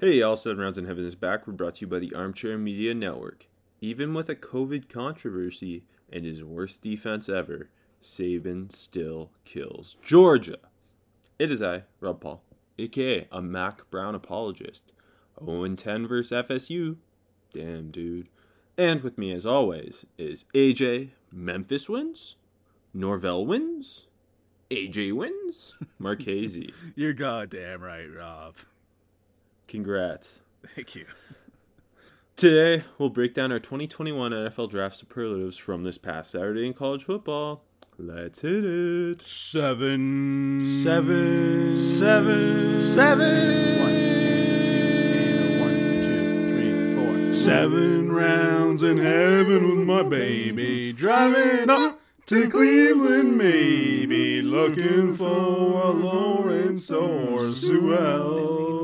Hey, all seven rounds in heaven is back. We're brought to you by the Armchair Media Network. Even with a COVID controversy and his worst defense ever, Saban still kills Georgia. It is I, Rob Paul, aka a Mack Brown apologist. 0 10 versus FSU. Damn, dude. And with me, as always, is AJ. Memphis wins. Norvell wins. AJ wins. Marchese. You're goddamn right, Rob. Congrats. Thank you. Today, we'll break down our 2021 NFL Draft superlatives from this past Saturday in college football. Let's hit it. Seven, seven, seven, seven. One, two, one, two, three, four. Seven rounds in heaven with my baby, driving up to Cleveland, maybe looking for a Lawrence or Sewell.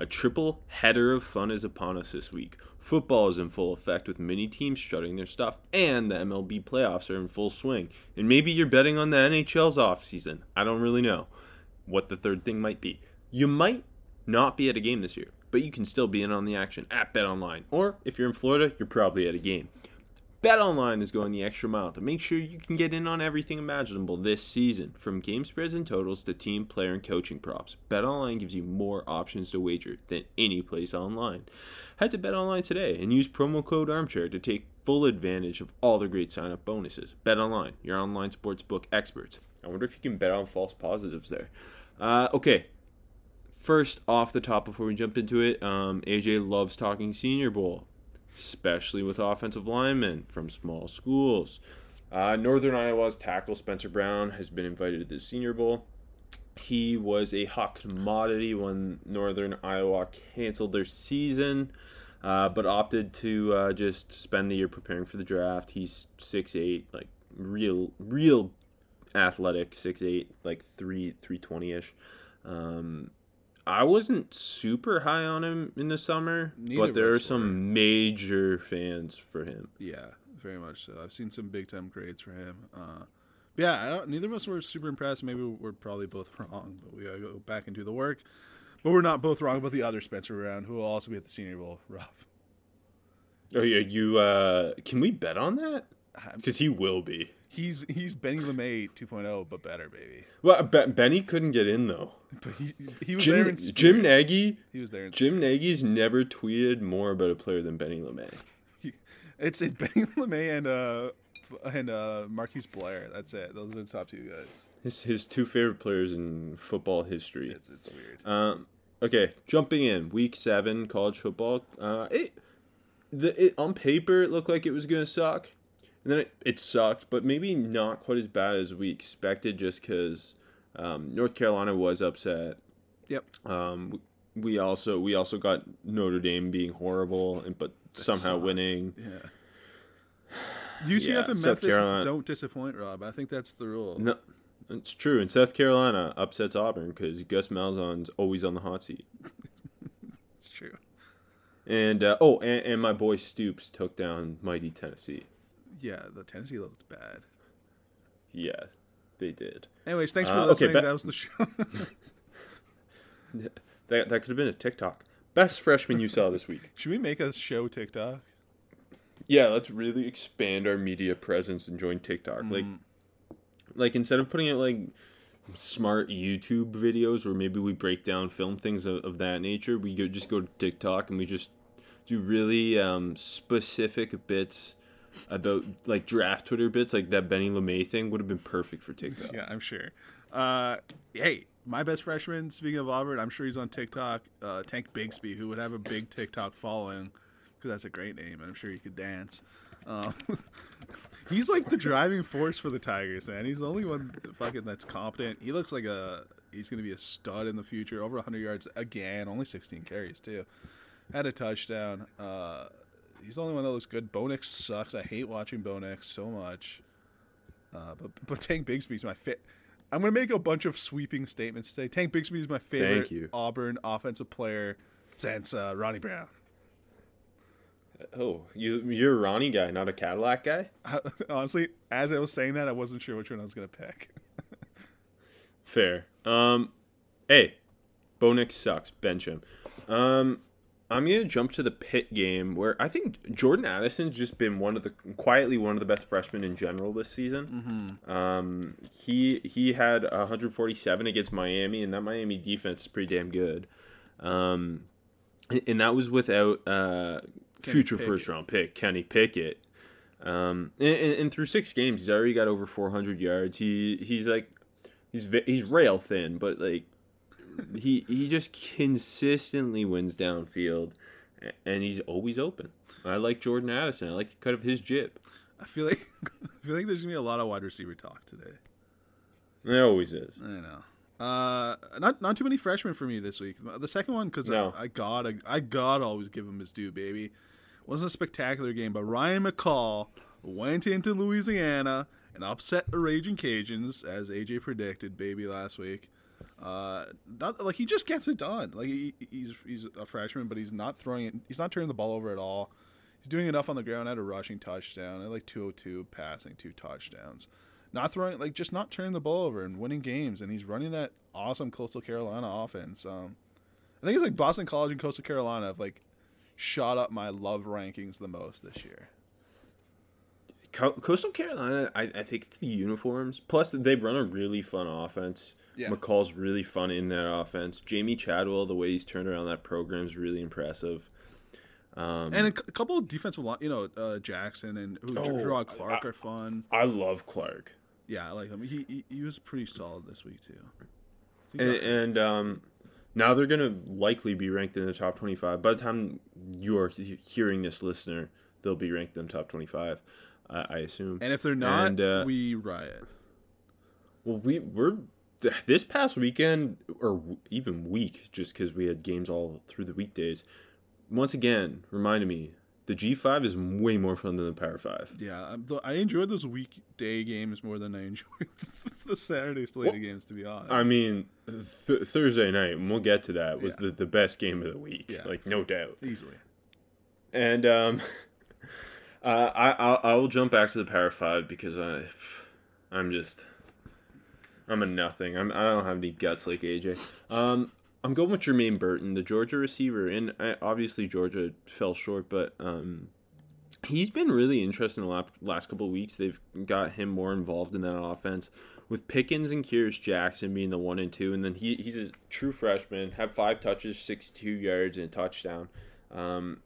A triple header of fun is upon us this week. Football is in full effect with many teams strutting their stuff, and the MLB playoffs are in full swing. And maybe you're betting on the NHL's offseason. I don't really know what the third thing might be. You might not be at a game this year, but you can still be in on the action at BetOnline. Or if you're in Florida, you're probably at a game. BetOnline is going the extra mile to make sure you can get in on everything imaginable this season, from game spreads and totals to team, player, and coaching props. BetOnline gives you more options to wager than any place online. Head to BetOnline today and use promo code Armchair to take full advantage of all the great sign-up bonuses. BetOnline, your online sportsbook experts. I wonder if you can bet on false positives there. Uh, okay, first off the top before we jump into it, um, AJ loves talking Senior Bowl especially with offensive linemen from small schools. Uh, Northern Iowa's tackle Spencer Brown has been invited to the Senior Bowl. He was a hot commodity when Northern Iowa canceled their season, uh, but opted to uh, just spend the year preparing for the draft. He's six eight, like real, real athletic, six eight, like three three twenty ish. Um, I wasn't super high on him in the summer, Neither but there are some major fans for him. Yeah, very much so. I've seen some big time grades for him. Uh, yeah, I don't, neither of us were super impressed. Maybe we're probably both wrong, but we gotta go back and do the work. But we're not both wrong about the other Spencer Brown, who will also be at the Senior Bowl. Rob, Oh yeah, you uh, can we bet on that? Because he will be. He's he's Benny LeMay 2.0, but better, baby. Well, Be- Benny couldn't get in though. But he he was there Jim, in Jim. Nagy, He was there. In Jim Nagy's never tweeted more about a player than Benny LeMay. He, it's it's Benny LeMay and uh and uh Marquise Blair. That's it. Those are the top two guys. His his two favorite players in football history. It's it's weird. Um, okay, jumping in week seven college football. Uh, it the it on paper it looked like it was gonna suck, and then it, it sucked, but maybe not quite as bad as we expected, just because um, North Carolina was upset. Yep. Um, we also we also got Notre Dame being horrible, and but somehow sucked. winning. Yeah. UCF Yeah, and South Memphis Carolina- don't disappoint, Rob. I think that's the rule. No, it's true. And South Carolina upsets Auburn because Gus Malzahn's always on the hot seat. It's true. And uh, oh, and, and my boy Stoops took down mighty Tennessee. Yeah, the Tennessee looked bad. Yeah, they did. Anyways, thanks for Uh, okay, listening. ba- that was the show. That that could have been a TikTok. Best freshman you saw this week. Should we make a show TikTok? Yeah, let's really expand our media presence and join TikTok. Like, like instead of putting out like smart YouTube videos where maybe we break down film things of, of that nature, we go, just go to TikTok and we just do really um, specific bits about like draft Twitter bits, like that Benny LeMay thing, would have been perfect for TikTok. Yeah, I'm sure. Uh, hey, my best freshman. Speaking of Auburn, I'm sure he's on TikTok. Uh, Tank Bigsby, who would have a big TikTok following, because that's a great name, and I'm sure he could dance. Um, he's like the driving force for the Tigers, man. He's the only one fucking that's competent. He looks like a he's going to be a stud in the future. Over 100 yards again, only 16 carries too. Had a touchdown. Uh, he's the only one that looks good. Bo Nix sucks. I hate watching Bo Nix so much. Uh, but but Tank Bigsby's my fit. I'm gonna make a bunch of sweeping statements today. Tank Bigsby is my favorite. Auburn offensive player since uh, Ronnie Brown. Oh, you you're a Ronnie guy, not a Cadillac guy. Honestly, as I was saying that, I wasn't sure which one I was gonna pick. Fair. Um, hey, Bo Nix sucks. Bench him. Um, I'm gonna jump to the Pitt game where I think Jordan Addison's just been one of the quietly one of the best freshmen in general this season. Um, he he had 147 against Miami, and that Miami defense is pretty damn good. Um, and- that was without uh, future Pickett. first round pick Kenny Pickett. Um, and, and, and through six games, he's already got over 400 yards. He he's like he's he's rail thin, but like he he just consistently wins downfield, and he's always open. I like Jordan Addison. I like the cut of his jib. I feel like I feel like there's gonna be a lot of wide receiver talk today. There always is. I know. Uh, not not too many freshmen for me this week. The second one because No. I, I got I got always give him his due, baby. Wasn't a spectacular game, but Grayson McCall went into Louisiana and upset the Raging Cajuns as AJ predicted, baby, last week. Uh, not like he just gets it done. Like he, he's he's a freshman, but he's not throwing it. He's not turning the ball over at all. He's doing enough on the ground. Had a rushing touchdown. Had like 202 passing, two touchdowns. Not throwing like just not turning the ball over and winning games. And he's running that awesome Coastal Carolina offense. Um, I think it's like Boston College and Coastal Carolina have like shot up my love rankings the most this year. Co- Coastal Carolina, I, I think it's the uniforms. Plus, they run a really fun offense. Yeah. McCall's really fun in that offense. Jamey Chadwell, the way he's turned around that program is really impressive. Um, And a, couple of defensive line, you know, uh, Jackson and who, Oh, Gerard Clark I- are fun. I love Clark. Yeah, I like him. He, he he was pretty solid this week too. And, and um, now they're gonna likely be ranked in the top twenty-five. By the time you are hearing this, listener, they'll be ranked in the top twenty-five. I, I assume. and if they're not, and, uh, we riot. well, we we're this past weekend or even week, just because we had games all through the weekdays. Once again, reminded me the G five is way more fun than the Power Five. Yeah, I'm- enjoyed those weekday games more than I enjoyed the Saturday slated Well, games. To be honest, I mean, th- Thursday night, and we'll get to that, was Yeah. the, the best game of the week, Yeah. like no doubt. easily. And um, uh, I I'll, I will jump back to the Power Five because I I'm just I'm a nothing. I'm I don't have any guts like AJ. Um, I'm going with Jermaine Burton, the Georgia receiver, and I, obviously Georgia fell short, but um, he's been really interesting the last, couple weeks. They've got him more involved in that offense with Pickens and Kearis Jackson being the one and two, and then he, he's a true freshman, had five touches, 62 yards, and a touchdown. Um,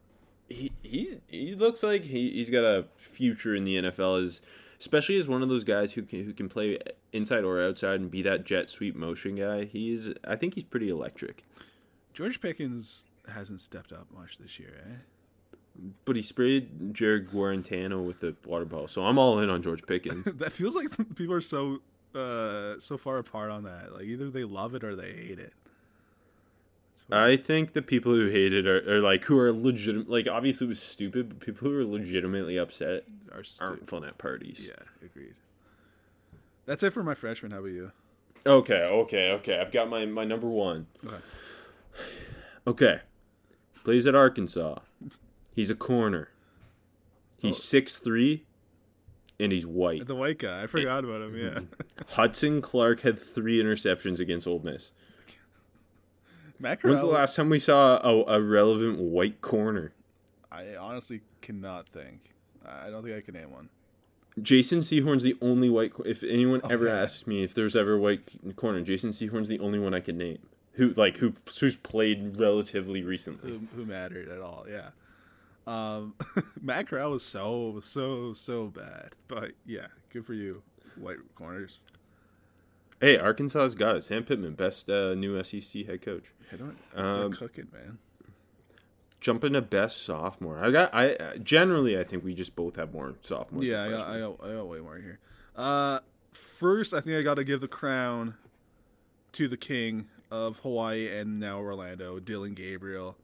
he, he he looks like he, he's got a future in the NFL, as, especially as one of those guys who can, who can play inside or outside and be that jet sweep motion guy. He's I think he's pretty electric. George Pickens hasn't stepped up much this year, eh? But he sprayed Jarrett Guarantano with the water bottle, so I'm all in on George Pickens. that feels like people are so uh so far apart on that. Like either they love it or they hate it. I think the people who hate it are, are like who are legitimate. Like obviously it was stupid, but people who are legitimately upset are aren't fun at parties. yeah, agreed. That's it for my freshman. How about you? Okay, okay, okay. I've got my my number one. Okay. Okay, plays at Arkansas. He's a corner. He's Oh. six three, and he's white. The white guy. I forgot about him. Yeah. Hudson Clark had three interceptions against Ole Miss. When's the last time we saw a, a relevant white corner? I honestly cannot think. I don't think I can name one. Jason Sehorn's the only white. If anyone ever yeah. asks me if there's ever a white corner, Jason Sehorn's the only one I can name. Who like who who's played relatively recently. Who, who mattered at all? Yeah. Um, Matt Corral was so so so bad, but yeah, good for you, white corners. Hey, Arkansas's got it. Sam Pittman, best uh, new SEC head coach. I don't. Um, cooking, man. Jumping to best sophomore. I got. I uh, generally, I think we just both have more sophomores. Yeah, I got, I got I got way more here. Uh, first, I think I got to give the crown to the king of Hawaii and now Orlando, Dillon Gabriel,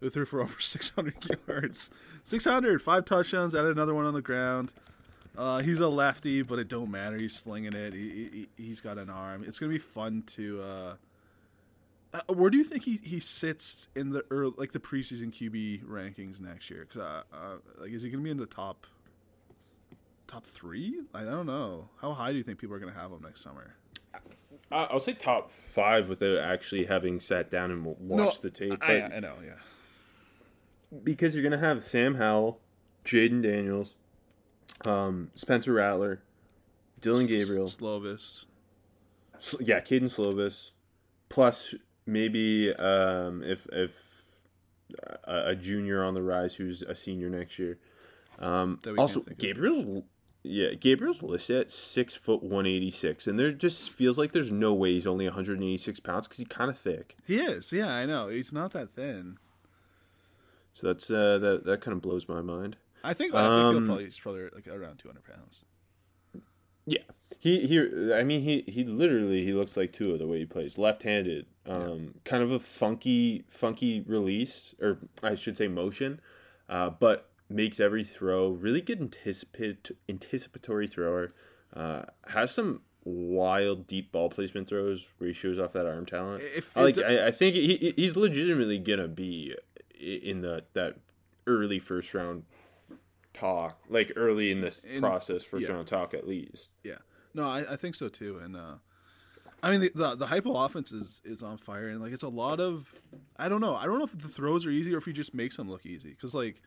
who threw for over 600 yards, 600, five touchdowns, added another one on the ground. Uh, he's a lefty, but it don't matter. He's slinging it. He, he, he's got an arm. It's gonna be fun to. Uh, uh, where do you think he, he sits in the early, like the preseason QB rankings next year? Cause uh, uh, like is he gonna be in the top top three? I don't know. How high do you think people are gonna have him next summer? I'll say top five without actually having sat down and watched the tape. I, I know, yeah. because you're gonna have Sam Howell, Jayden Daniels, um, Spencer Rattler, Dillon Gabriel, Slovis. Sl- yeah, Kedon Slovis, plus maybe um, if if a, a junior on the rise who's a senior next year. Um, also, can't of. Gabriel's yeah, Gabriel's listed at six foot one eighty six, and there just feels like there's no way he's only one hundred and eighty six pounds because he's kind of thick. He is, yeah, I know. He's not that thin. So that's uh, that that kind of blows my mind. I think, I think Um, he'll probably he's probably like around two hundred pounds. Yeah, he he. I mean, he he literally he looks like Tua the way he plays, left-handed. Um, kind of a funky funky release, or I should say motion, uh, but makes every throw really good anticipate anticipatory thrower. Uh, has some wild deep ball placement throws where he shows off that arm talent. If I like. d- I, I think he he's legitimately gonna be in the that early first round talk, like early in this In- process, for yeah. round talk at least. Yeah, no, I, I think so too. And uh, I mean, the, the the Heupel offense is is on fire, and like it's a lot of I don't know. I don't know if the throws are easy or if he just makes them look easy. Because like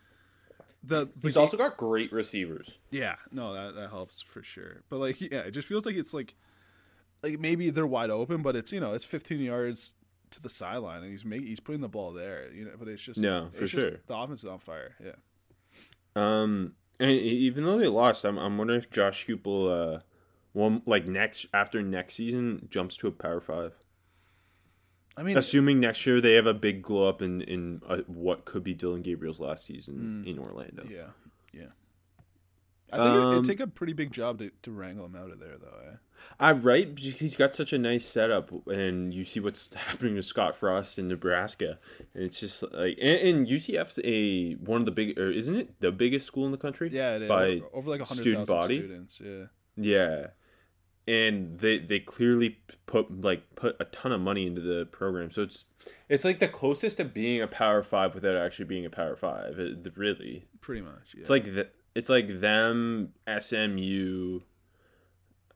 the, the He's also got great receivers. yeah, no, that that helps for sure. But like yeah, it just feels like it's like like maybe they're wide open, but it's you know it's 15 yards to the sideline, and he's making he's putting the ball there. You know, but it's just No, for just- sure. the offense is on fire. Yeah. Um, and even though they lost, I'm, I'm wondering if Josh Heupel, uh, one like next after next season jumps to a Power Five. I mean, Assuming next year they have a big glow up in in uh, what could be Dillon Gabriel's last season Mm. in Orlando. Yeah, yeah. I think it, Um, it'd take a pretty big job to, to wrangle him out of there, though. Eh? I right. because He's got such a nice setup, and you see what's happening to Scott Frost in Nebraska, and it's just like and, and UCF's a one of the big, or isn't it the biggest school in the country? Yeah, it is. by over, like a hundred student body. students. Yeah, Yeah, and they they clearly put like put a ton of money into the program, so it's it's like the closest to being a Power Five without actually being a Power Five. It, really, pretty much. Yeah. it's like the, it's like them SMU.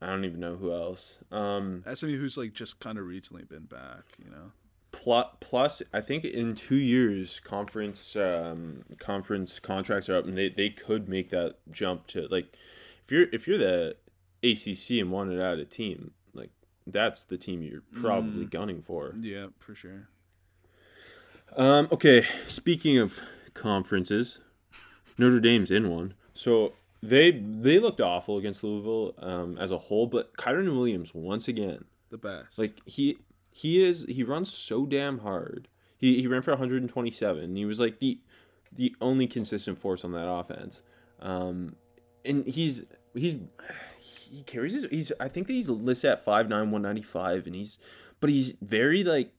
I don't even know who else. Um, SMU, who's like just kind of recently been back. You know. plus, plus, I think in two years, conference um, conference contracts are up, and they, they could make that jump to like if you're if you're the ACC and wanted out a team, like that's the team you're probably gunning for. Yeah, for sure. Um, okay, speaking of conferences, Notre Dame's in one, so they they looked awful against Louisville um, as a whole, but Kyren Williams once again The best. like he he is he runs so damn hard. He he ran for 127. And he was like the the only consistent force on that offense. Um, and he's he's he carries his he's I think that he's listed at 5'9", 195 and he's but he's very like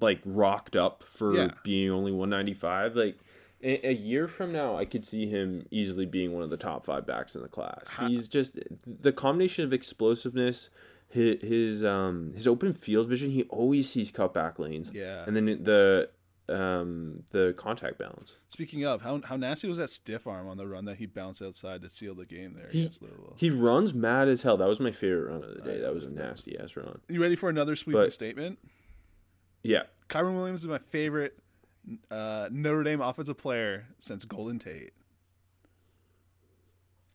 like rocked up for Yeah. being only 195 like a, a year from now i could see him easily being one of the top five backs in the class. He's just the combination of explosiveness his, his um his open field vision he always sees cut back lanes. Yeah. and then the um the contact balance. Speaking of, how how nasty was that stiff arm on the run that he bounced outside to seal the game there he, he runs mad as hell. That was my favorite run of the day. That was a nasty ass run. You ready for another sweeping But- statement? yeah. Kyren Williams is my favorite uh, Notre Dame offensive player since Golden Tate.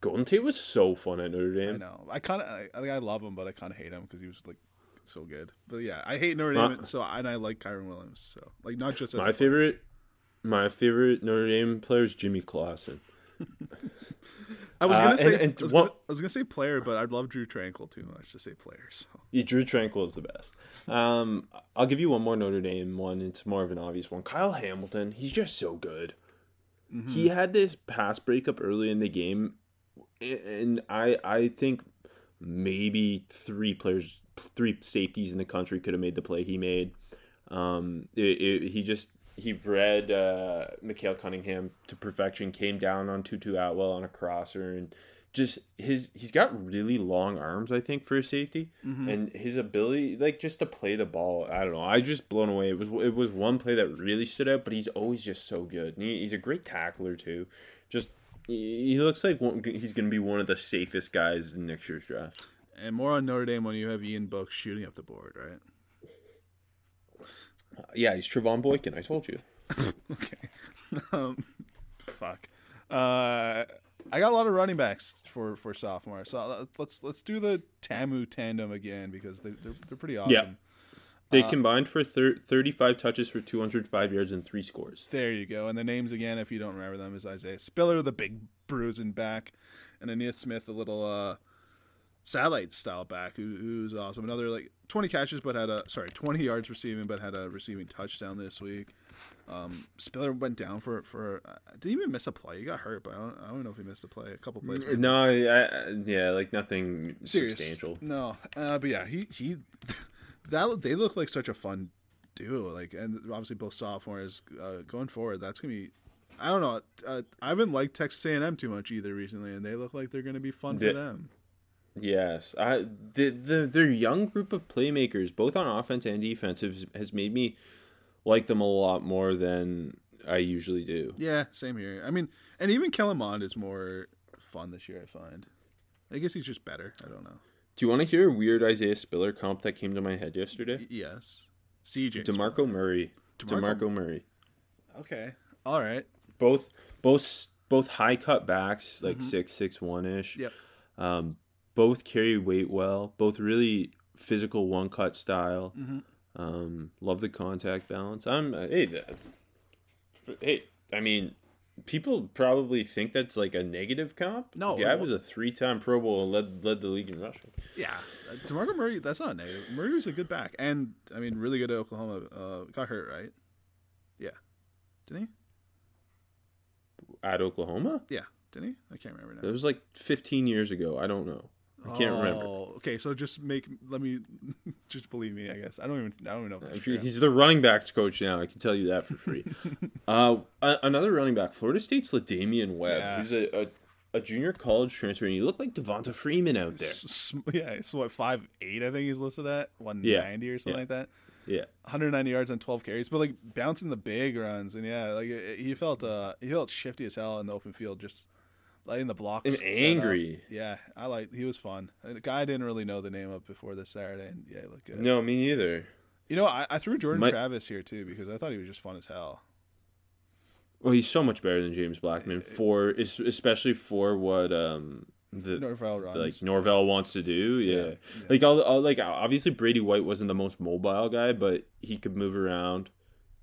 golden tate was so fun at notre Dame. I know. I kind of, I, I think I love him, but I kind of hate him because he was like so good. But yeah, I hate Notre My- Dame, so and I like Kyren Williams. So like not just as my favorite My favorite Notre Dame player is Jimmy Clausen. I was Uh, gonna and- say and I, was gonna, I was gonna say player, but I'd love Drue Tranquill too much to say player. So Yeah, Drue Tranquill is the best. Um, I'll give you one more Notre Dame one. It's more of an obvious one. Kyle Hamilton, he's just so good. He had this pass breakup early in the game, and I I think maybe three players, three safeties in the country could have made the play he made. Um, it, it, he just he read uh, Malik Cunningham to perfection. Came down on Tutu Atwell on a crosser and just his he's got really long arms. I think for a safety and his ability like just to play the ball. I don't know. I just blown away. It was it was one play that really stood out. But he's always just so good. And he, he's a great tackler too. Just he he looks like one, he's going to be one of the safest guys in next year's draft. and more on Notre Dame when you have Ian Book shooting up the board, right? Yeah, he's Trevone Boykin. I told you. Okay. um, fuck. Uh, I got a lot of running backs for for sophomore. So uh, let's let's do the Tamu tandem again because they they're, they're pretty awesome. Yeah. They combined for thir- 35 touches for 205 yards and three scores. There you go. And the names again, if you don't remember them, is Isaiah Spiller, the big bruising back, and Ainias Smith, the little uh, satellite style back, who, who's awesome. Another like 20 catches, but had a sorry 20 yards receiving, but had a receiving touchdown this week. Um, Spiller went down for for uh, did he even miss a play. He got hurt, but I don't, I don't know if he missed a play. A couple plays. No, I, yeah, like nothing serious. substantial. No, uh, but yeah, he he that they look like such a fun duo. Like, and obviously both sophomores uh, going forward. That's gonna be. I don't know. Uh, I haven't liked Texas A&M too much either recently, and they look like they're gonna be fun The- for them. Yes, I the, the their young group of playmakers, both on offense and defense, has, made me like them a lot more than I usually do. Yeah, same here. I mean, and even Kellen Mond is more fun this year. I find. I guess he's just better. I don't know. Do you want to hear a weird Isaiah Spiller comp that came to my head yesterday? Yes, CJ. Demarco Murray. DeMarco- Demarco Murray. Okay. All right. Both both both high cut backs, like six six one ish. Yep. Um, both carry weight well. Both really physical one cut style. Um, love the contact balance. I'm uh, hey, th- hey. I mean, people probably think that's like a negative comp. No, the guy was a three time Pro Bowl and led led the league in rushing. Yeah, uh, Demarco Murray. That's not negative. Murray was a good back, and I mean, really good at Oklahoma. Uh, got hurt, right? Yeah, didn't he? At Oklahoma, Yeah, didn't he? I can't remember now. it was like 15 years ago. I don't know. I can't remember. Oh, Okay, so just make let me just believe me. I guess I don't even I don't even know. If. He's the running backs coach now. I can tell you that for free. uh, another running back, Florida State's LaDamian Webb, Yeah. who's a, a, a junior college transfer, and he looked like Devonta Freeman out there. S- yeah, it's what five eight. I think he's listed at one ninety or something yeah. like that. Yeah, 190 yards on 12 carries, but like bouncing the big runs, and yeah, like he felt uh he felt shifty as hell in the open field, just letting the blocks And angry. Yeah, I like he was fun. The guy I didn't really know the name of before this Saturday, and yeah, look good. no, me neither. You know, I, I threw Jordan My- Travis here too because I thought he was just fun as hell. Well, he's so much better than James Blackman eh, eh, for, especially for what um the Norvell like. Norvell wants to do. Yeah, like all, all like obviously Brady White wasn't the most mobile guy, but he could move around.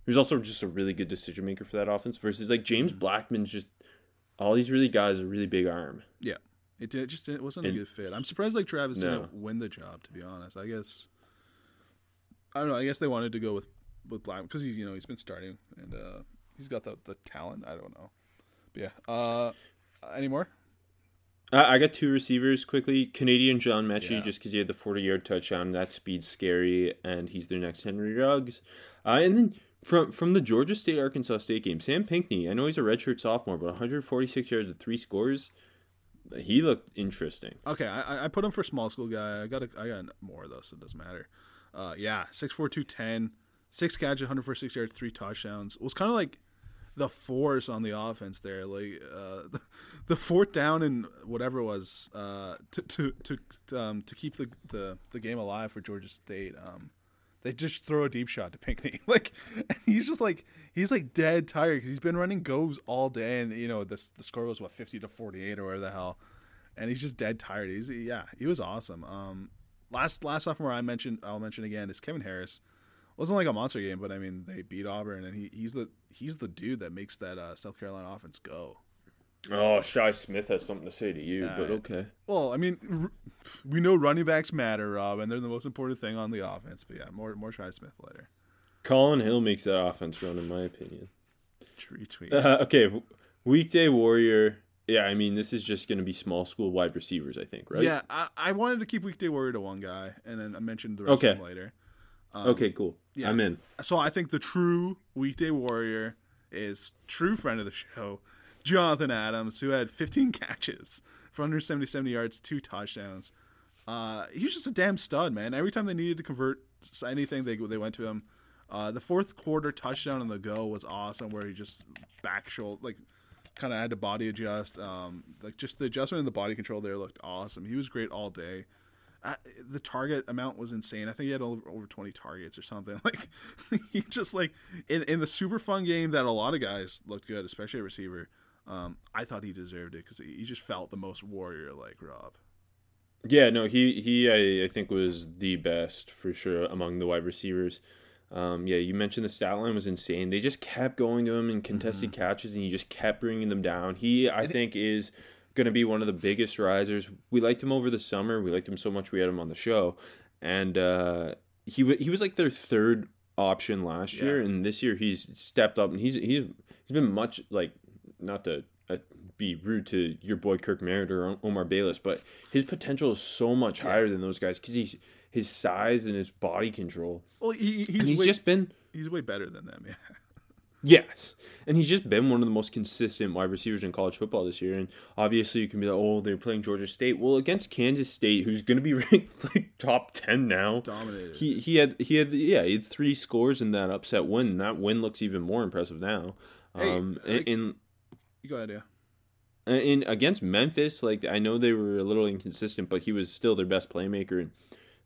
He was also just a really good decision maker for that offense. Versus like James mm. Blackman's just all these really guys a really big arm. Yeah, it, did, it just it wasn't a good fit. I'm surprised like Travis No. didn't win the job. To be honest, I guess I don't know. I guess they wanted to go with with Black because he's you know he's been starting and uh, he's got the the talent. I don't know, but yeah. Uh, any more? I, I got two receivers quickly. Canadian John Metchie, Yeah. just because he had the 40 yard touchdown. That speed's scary, and he's their next Henry Ruggs. Uh, and then from from the Georgia State Arkansas State game, Sam Pinkney. I know he's a redshirt sophomore, but 146 yards and three scores. He looked interesting. Okay, I, I- put him for small school guy. I got a, I got more though, so it doesn't matter. Uh, yeah, six four two ten, six catches, 146 yards, three touchdowns. It was kind of like the force on the offense there, like uh, the fourth down and whatever it was uh, to to to to, um, to keep the, the the game alive for Georgia State. Um, they just throw a deep shot to Pinkney, like and he's just like he's like dead tired because he's been running goes all day, and you know the the score was what 50 to 48 or whatever the hell and he's just dead tired. He's yeah, he was awesome. Um, last last sophomore I mentioned, I'll mention again is Kevin Harris. wasn't like a monster game, but I mean they beat Auburn, and he he's the he's the dude that makes that uh, South Carolina offense go. Oh, Shi Smith has something to say to you, but okay. Well, I mean, r- we know running backs matter, Rob, and they're the most important thing on the offense. But yeah, more more Shi Smith later. Collin Hill makes that offense run, in my opinion. Retweet. Uh, okay, weekday warrior. Yeah, I mean, this is just going to be small school wide receivers, I think, right? Yeah, I, I wanted to keep weekday warrior to one guy, and then I mentioned the rest Okay. of them later. okay, cool. yeah. I'm in. So I think the true weekday warrior is true friend of the show, Jonathan Adams, who had 15 catches for 177 yards, two touchdowns. Uh, he was just a damn stud, man. Every time they needed to convert anything, they they went to him. Uh, the fourth quarter touchdown on the go was awesome, where he just back shoulder like kind of had to body adjust. Um, like just the adjustment in the body control there looked awesome. He was great all day. Uh, the target amount was insane. I think he had over, over 20 targets or something. Like he just like in, in the super fun game that a lot of guys looked good, especially a receiver. Um, I thought he deserved it because he, just felt the most warrior like Rob. Yeah, no, he he I, I think was the best for sure among the wide receivers. Um, yeah, you mentioned the stat line was insane. They just kept going to him in contested Mm-hmm. catches, and he just kept bringing them down. He, I think, is going to be one of the biggest risers. We liked him over the summer. We liked him so much we had him on the show, and uh, he he was like their third option last year, and this year he's stepped up and he's he's he's been much like not to uh, be rude to your boy Kirk Merritt or Omar Bayless, but his potential is so much higher than those guys because he's his size and his body control. Well, he, he's he's way, just been he's way better than them. Yeah. yes, and he's just been one of the most consistent wide receivers in college football this year. And obviously, you can be like, oh, they're playing Georgia State. Well, against Kansas State, who's going to be ranked like top ten now, Dominated. He he had he had yeah he had three scores in that upset win. That win looks even more impressive now. Hey, um, in You go ahead, yeah. in against Memphis, like I know they were a little inconsistent, but he was still their best playmaker. And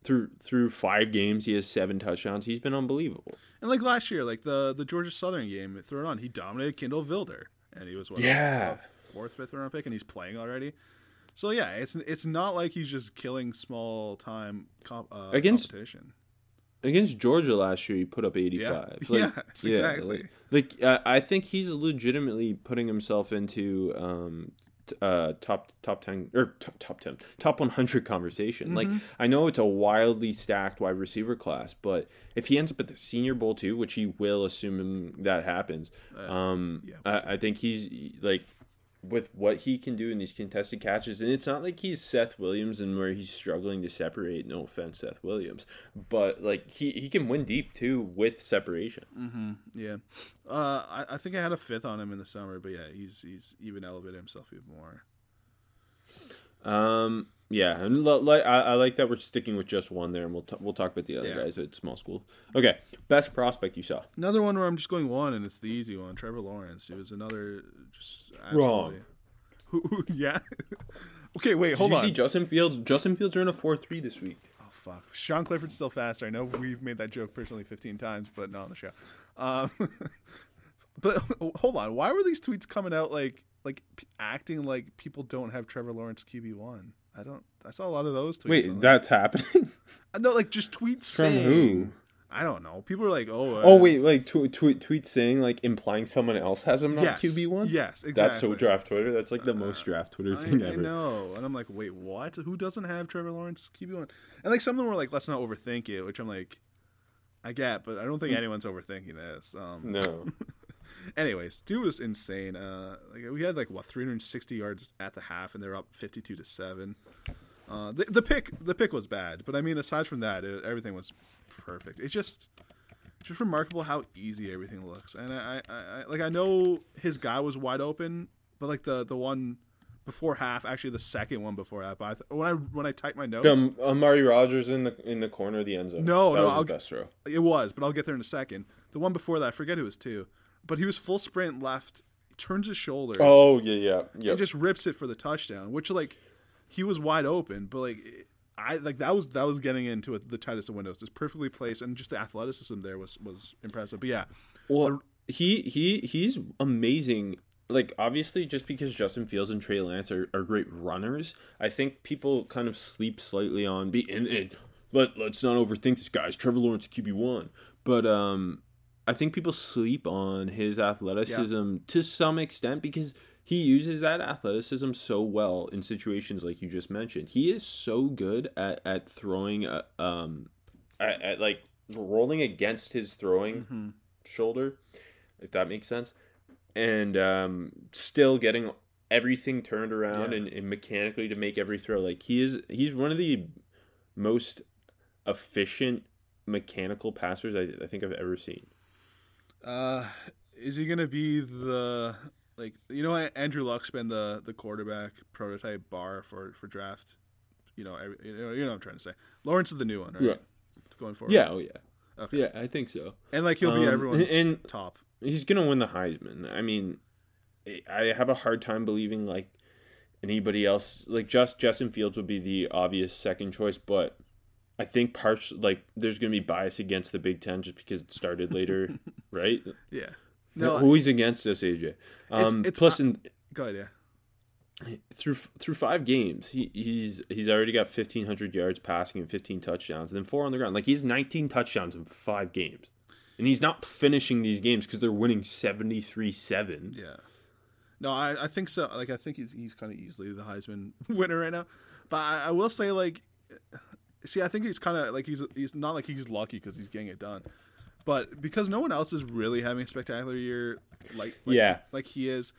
through through five games, he has seven touchdowns. He's been unbelievable. And like last year, like the the Georgia Southern game, throw it on. He dominated Kindle Vildor, and he was what, Yeah. a fourth, fifth round pick, and he's playing already. So yeah, it's it's not like he's just killing small time comp, uh, Against- competition. Against Georgia last year, he put up eighty five. Yeah. Yes, exactly. Like, like uh, I think he's legitimately putting himself into um, t- uh, top top ten or t- top ten top one hundred conversation. Like Mm-hmm. I know it's a wildly stacked wide receiver class, but if he ends up at the Senior Bowl too, which he will, assuming that happens, um, Uh, yeah, we'll I, I think he's like with what he can do in these contested catches, and it's not like he's Seth Williams and where he's struggling to separate. No offense, Seth Williams, but like he, he can win deep too with separation. Yeah, uh, I, I think I had a fifth on him in the summer, but yeah, he's he's even elevated himself even more. Um, yeah, and li- li- I, I like that we're sticking with just one there, and we'll t- we'll talk about the other Yeah. guys at small school. Okay, best prospect you saw. Another one where I'm just going one, and it's the easy one. Trevor Lawrence. It was another just Wrong. absolutely- Who, who- yeah. okay, wait, hold Did you on. see Justin Fields? Justin Fields ran a four three this week. Oh fuck, Sean Clifford's still faster. I know we've made that joke personally 15 times, but not on the show. Um, but hold on, why were these tweets coming out like like p- acting like people don't have Trevor Lawrence QB one? I don't. I saw a lot of those tweets. Wait, that's happening. no, like just tweets From saying. who? I don't know. People are like, oh, uh, oh wait, like tweet tweet tweet saying like implying someone else has him not yes, QB one. Yes, exactly. That's so draft Twitter. That's like the most draft Twitter thing I ever. I know, and I'm like, wait, what? Who doesn't have Trevor Lawrence QB one? And like some of them were like, let's not overthink it, which I'm like, I get, but I don't think anyone's overthinking this. Um, Hmm. No. Anyways, dude was insane. Uh, like we had like what 360 yards at the half, and they're up 52 to seven. Uh, the, the pick, the pick was bad, but I mean, aside from that, it, everything was perfect. It's just, just remarkable how easy everything looks. And I, I, I, like I know his guy was wide open, but like the the one before half, actually the second one before half, I th- when I when I typed my notes, um, Amari Rodgers in the in the corner of the end zone. No, that no, was I'll- best throw. It was, but I'll get there in a second. The one before that, I forget who it was too, but he was full sprint left, turns his shoulder, Oh yeah, yeah, yeah. and just rips it for the touchdown. Which like he was wide open, but like I like that was that was getting into it, the tightest of windows, just perfectly placed, and just the athleticism there was was impressive. But yeah, Well, he he he's amazing. Like obviously, just because Justin Fields and Trey Lance are, are great runners, I think people kind of sleep slightly on be and, and let let's not overthink this guys. Trevor Lawrence QB one, but um, I think people sleep on his athleticism to some extent because he uses that athleticism so well in situations like you just mentioned. He is so good at at throwing, uh, um, at, at like rolling against his throwing shoulder, if that makes sense, and um, still getting everything turned around Yeah. and, and mechanically to make every throw. Like he is, he's one of the most efficient mechanical passers I, I think I've ever seen. Uh, is he gonna be the like you know Andrew Luck's been the the quarterback prototype bar for for draft. You know, every, you know, you know what I'm trying to say. Lawrence is the new one, right? Yeah. Going forward. Yeah, oh yeah, Okay. yeah, I think so. And like he'll be Um, everyone's and- top. He's gonna win the Heisman. I mean, I have a hard time believing like anybody else. Like just Justin Fields would be the obvious second choice, but I think parts like there's gonna be bias against the Big Ten just because it started later, right? Yeah. No, is against us, AJ? It's- Um, it's- plus, in, go ahead. Yeah. through through five games, he, he's he's already got fifteen hundred yards passing and fifteen touchdowns, and then four on the ground. Like he's nineteen touchdowns in five games, and he's not finishing these games because they're winning seventy three seven. Yeah. No, I, I think so. Like I think he's he's kind of easily the Heisman winner right now. But I, I will say like, see, I think he's kind of like he's he's not like he's lucky because he's getting it done, but because no one else is really having a spectacular year, like, like Yeah. like he is.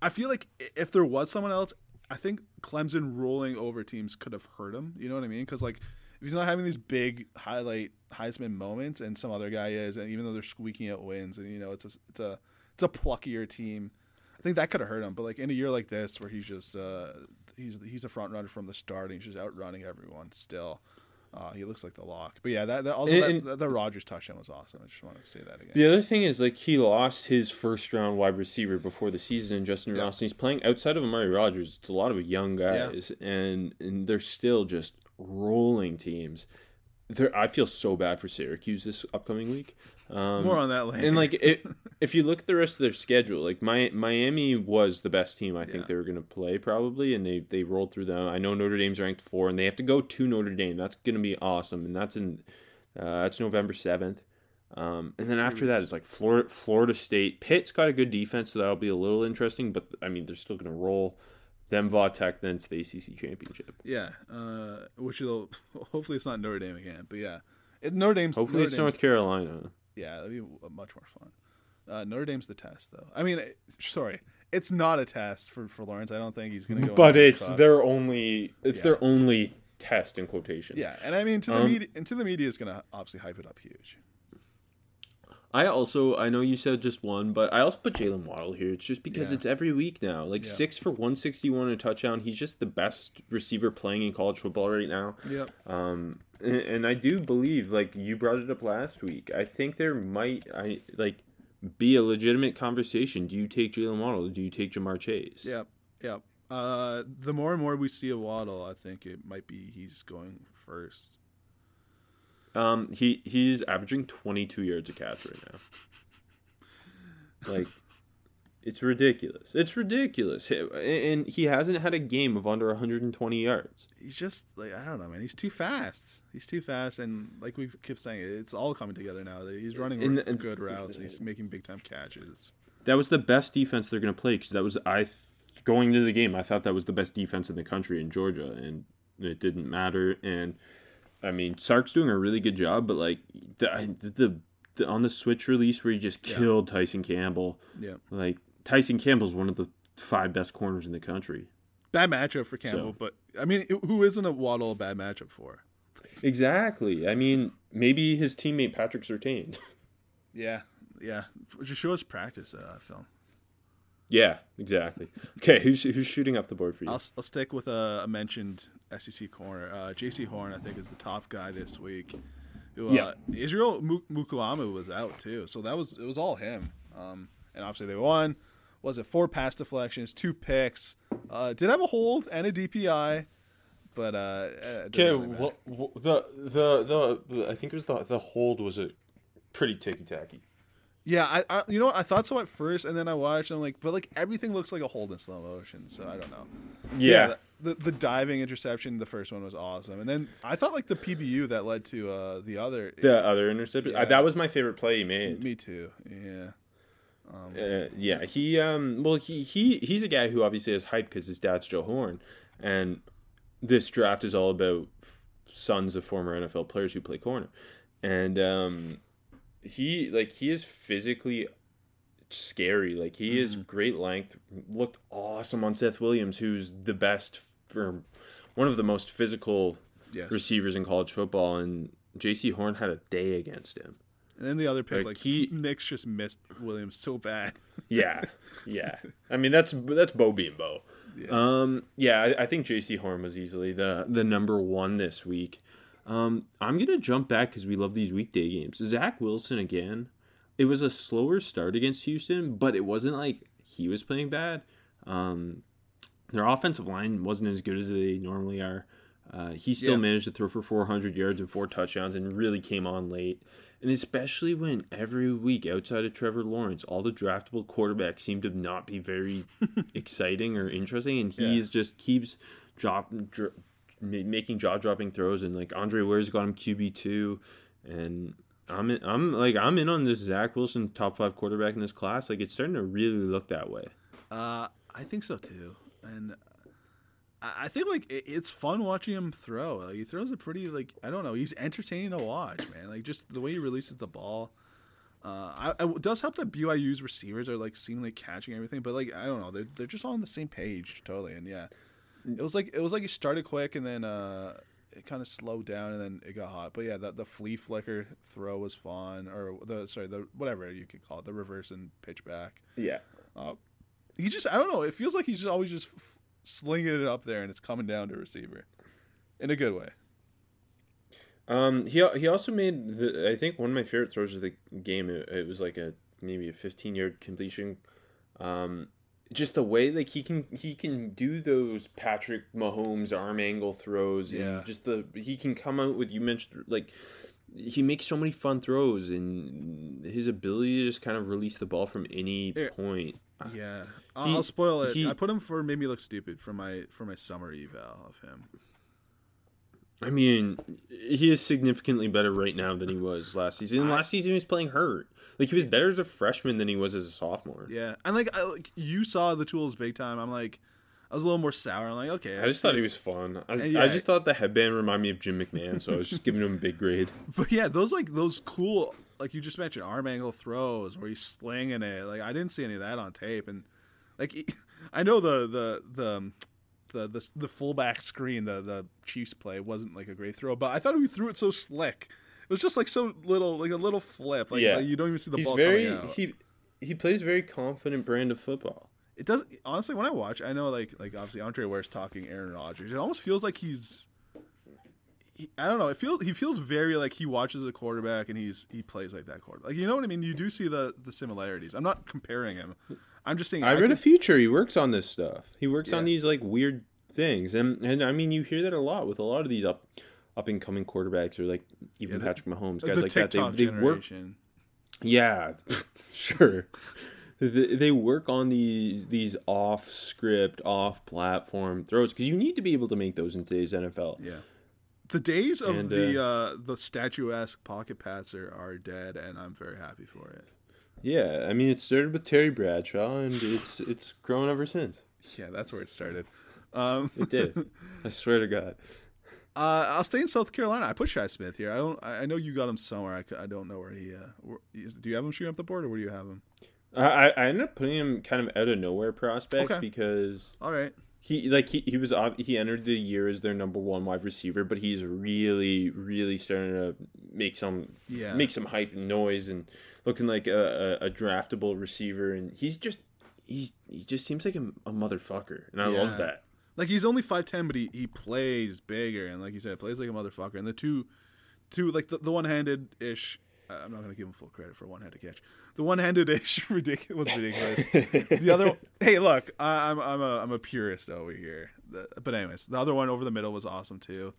I feel like if there was someone else, I think Clemson rolling over teams could have hurt him. You know what I mean? Because like if he's not having these big highlight Heisman moments, and some other guy is, and even though they're squeaking out wins, and you know it's a it's a it's a pluckier team. I think that could have hurt him. But like in a year like this, where he's just uh, he's he's a front runner from the start, and he's just outrunning everyone. Still, uh, he looks like the lock. But yeah, that, that also And- that, Rodgers touchdown was awesome. I just wanted to say that again. The other thing is like he lost his first round wide receiver before the season, Justin Yeah. Ross. And he's playing outside of Amari Rodgers. It's a lot of young guys, and and they're still just rolling teams. I feel so bad for Syracuse this upcoming week. Um, More on that later. and like it, if you look at the rest of their schedule, like my Miami was the best team I think Yeah. they were going to play probably, and they they rolled through them. I know Notre Dame's ranked four, and they have to go to Notre Dame. That's going to be awesome, and that's in uh, that's November seventh. Um, and then after that, it's like Florida, Florida State. Pitt's got a good defense, so that'll be a little interesting. But I mean, they're still going to roll. Then Vautech, then it's the ACC championship. yeah, uh, which will hopefully it's not Notre Dame again. But yeah, it, Notre Dame's Hopefully, Notre it's Dame's- North Carolina. Yeah, that'd be much more fun. Uh, Notre Dame's the test, though. I mean, it- sorry, it's not a test for, for Lawrence. I don't think he's gonna go. But it's their only. It's Yeah. their only test in quotations. Yeah, and I mean to the Um, media, and to the media is gonna obviously hype it up huge. I also I know you said just one, but I also put Jaylen Waddle here. It's just because Yeah. it's every week now. Like Yeah. six for one sixty one and a touchdown. He's just the best receiver playing in college football right now. Yep. Um, and, and I do believe, like you brought it up last week, I think there might I like be a legitimate conversation. Do you take Jaylen Waddle? Do you take Ja'Marr Chase? Yep. Yep. Uh, the more and more we see a Waddle, I think it might be he's going first. Um, he he's averaging twenty two yards a catch right now. Like, it's ridiculous. It's ridiculous. And he hasn't had a game of under one hundred and twenty yards. He's just like I don't know, man. He's too fast. He's too fast, and like we keep saying, it's all coming together now. He's running And- and- good routes. He's making big time catches. That was the best defense they're going to play because that was I th- going into the game. I thought that was the best defense in the country in Georgia, and it didn't matter. And I mean, Sark's doing a really good job, but like the the, the on the switch release where he just Yeah. killed Tyson Campbell. Yeah. Like Tyson Campbell's one of the five best corners in the country. Bad matchup for Campbell, So- but I mean, who isn't a Waddle a bad matchup for? Exactly. I mean, maybe his teammate Patrick Surtain. Yeah, yeah. Just show us practice uh, film. Yeah, exactly. Okay, who's who's shooting up the board for you? I'll, I'll stick with a, a mentioned SEC corner. Uh, Jaycee Horn, I think, is the top guy this week. Who, uh, Yeah. Israel Mu- Mukuamu was out too, so that was it was all him. Um, and obviously they won. Was it four pass deflections, two picks? Uh, did have a hold and a DPI, but uh, uh, Okay, really matter. well, the the the I think it was the the hold was a pretty ticky tacky. Yeah, I, I you know what I thought so at first, and then I watched. and I'm like, but like everything looks like a hold in slow motion, so I don't know. Yeah. the, the diving interception, the first one was awesome, and then I thought like the PBU that led to uh the other. The other interception. Yeah. Uh, that was my favorite play he made. me too. Yeah. Uh, yeah, he um well he he he's a guy who obviously has hype because his dad's Joe Horn, and this draft is all about f- sons of former NFL players who play corner, and um he like he is physically scary. Like he is great length, looked awesome on Seth Williams, who's the best for one of the most physical Yes. receivers in college football, and Jaycee Horn had a day against him. And then the other pick, Like, like, he- Nix just missed Williams so bad. Yeah, yeah. I mean, that's that's Bo being Bo. Um, yeah, I, I think Jaycee Horn was easily the the number one this week. Um, I'm gonna jump back because we love these weekday games. Zach Wilson again. It was a slower start against Houston, but it wasn't like he was playing bad. Um, their offensive line wasn't as good as they normally are. Uh, he still Yeah. managed to throw for 400 yards and four touchdowns and really came on late. And especially when every week outside of Trevor Lawrence, all the draftable quarterbacks seem to not be very exciting or interesting, and he Yeah. just keeps drop, dr- making jaw dropping throws. And like Andre Ware's got him QB two, and I'm in, I'm like I'm in on this Zach Wilson top five quarterback in this class. Like it's starting to really look that way. Uh, I think so too, and I think like it's fun watching him throw. Like, he throws a pretty like I don't know. He's entertaining to watch, man. Like just the way he releases the ball. Uh, I- it does help that BYU's receivers are like seemingly catching everything, but like I don't know, they're they're just all on the same page totally. And yeah, it was like it was like he started quick and then uh, it kind of slowed down and then it got hot. But yeah, the the flea flicker throw was fun, or the sorry the whatever you could call it, the reverse and pitch back Yeah. he just I don't know. It feels like he's just always just f- slinging it up there, and it's coming down to receiver, in a good way. Um, he he also made the I think one of my favorite throws of the game. It, it was like a maybe a 15 yard completion. Um, just the way like he can he can do those Patrick Mahomes arm angle throws Yeah. and just the he can come out with you mentioned like he makes so many fun throws and his ability to just kind of release the ball from any point. Yeah, He- I'll spoil it. he- I put him for made me look stupid for my for my summer eval of him. I mean, he is significantly better right now than he was last season. And last season he was playing hurt. Like he was better as a freshman than he was as a sophomore. Yeah, and like, I, like you saw the tools big time. I'm like, I was a little more sour. I'm like, okay, I just thought he was fun. I, yeah. I just thought the headband reminded me of Jim McMahon, so I was just giving him a big grade. But yeah, those like those cool, like you just mentioned, arm angle throws where he's slinging it. Like I didn't see any of that on tape, and like I know the the the um, the the, the fullback screen, the the Chiefs play wasn't like a great throw, but I thought he threw it so slick. It was just like so little, like a little flip. Like, yeah, like, you don't even see the He's ball very coming out. he he plays a very confident brand of football. it does honestly when I watch, I know like like obviously Andre Ware's talking Aaron Rodgers. It almost feels like he's. He, I don't know. It feels he feels very like he watches a quarterback and he's he plays like that quarterback. Like you know what I mean? You do see the the similarities. I'm not comparing him. I'm just saying. I read can- a future. He works on this stuff. He works on these like weird things, and and I mean you hear that a lot with a lot of these up up and coming quarterbacks or like even the- Patrick Mahomes guys like that. They, they work. Yeah, sure. They they work on these these off script, off platform throws because you need to be able to make those in today's NFL. Yeah. The days of And, the uh, the statuesque pocket passer are dead, and I'm very happy for it. Yeah, I mean it started with Terry Bradshaw and it's it's grown ever since. Yeah, that's where it started. Um, It did. I swear to God. Uh, I'll stay in South Carolina. I put Shi Smith here. I don't. I I know you got him somewhere. I, I don't know where he. Uh, where, is, do you have him shooting up the board, or where do you have him? I I I ended up putting him kind of out of nowhere prospect Okay. because All right. He like he, he was he entered the year as their number one wide receiver, but he's really really starting to make some Yeah. make some hype and noise and looking like a, a, a draftable receiver, and he's just he's he just seems like a, a motherfucker, and I Yeah. love that. Like he's only five ten, but he, he plays bigger, and like you said, plays like a motherfucker. And the two, two like the, the one handed ish. I'm not gonna give him full credit for one handed catch. The one handed ish ridiculous was ridiculous. the other, hey, look, I, I'm I'm a I'm a purist over here. The, but anyways, the other one over the middle was awesome too.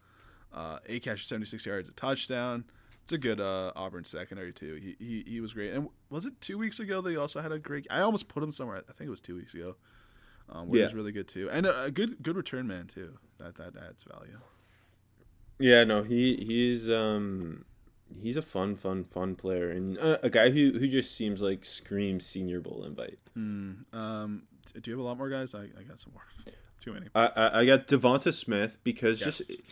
Uh, eight catches, 76 yards, a touchdown. it's a good uh, Auburn secondary too. He, he he was great. And was it two weeks ago they also had a great? I almost put him somewhere. I think it was two weeks ago. Um, where Yeah. he was really good too, and a, a good good return man too. That that adds value. Yeah, no, he he's um he's a fun, fun, fun player, and uh, a guy who who just seems like screams Senior Bowl invite. Um, do you have a lot more guys? I, I got some more. Too many. I I, I got Devonta Smith because Yes. just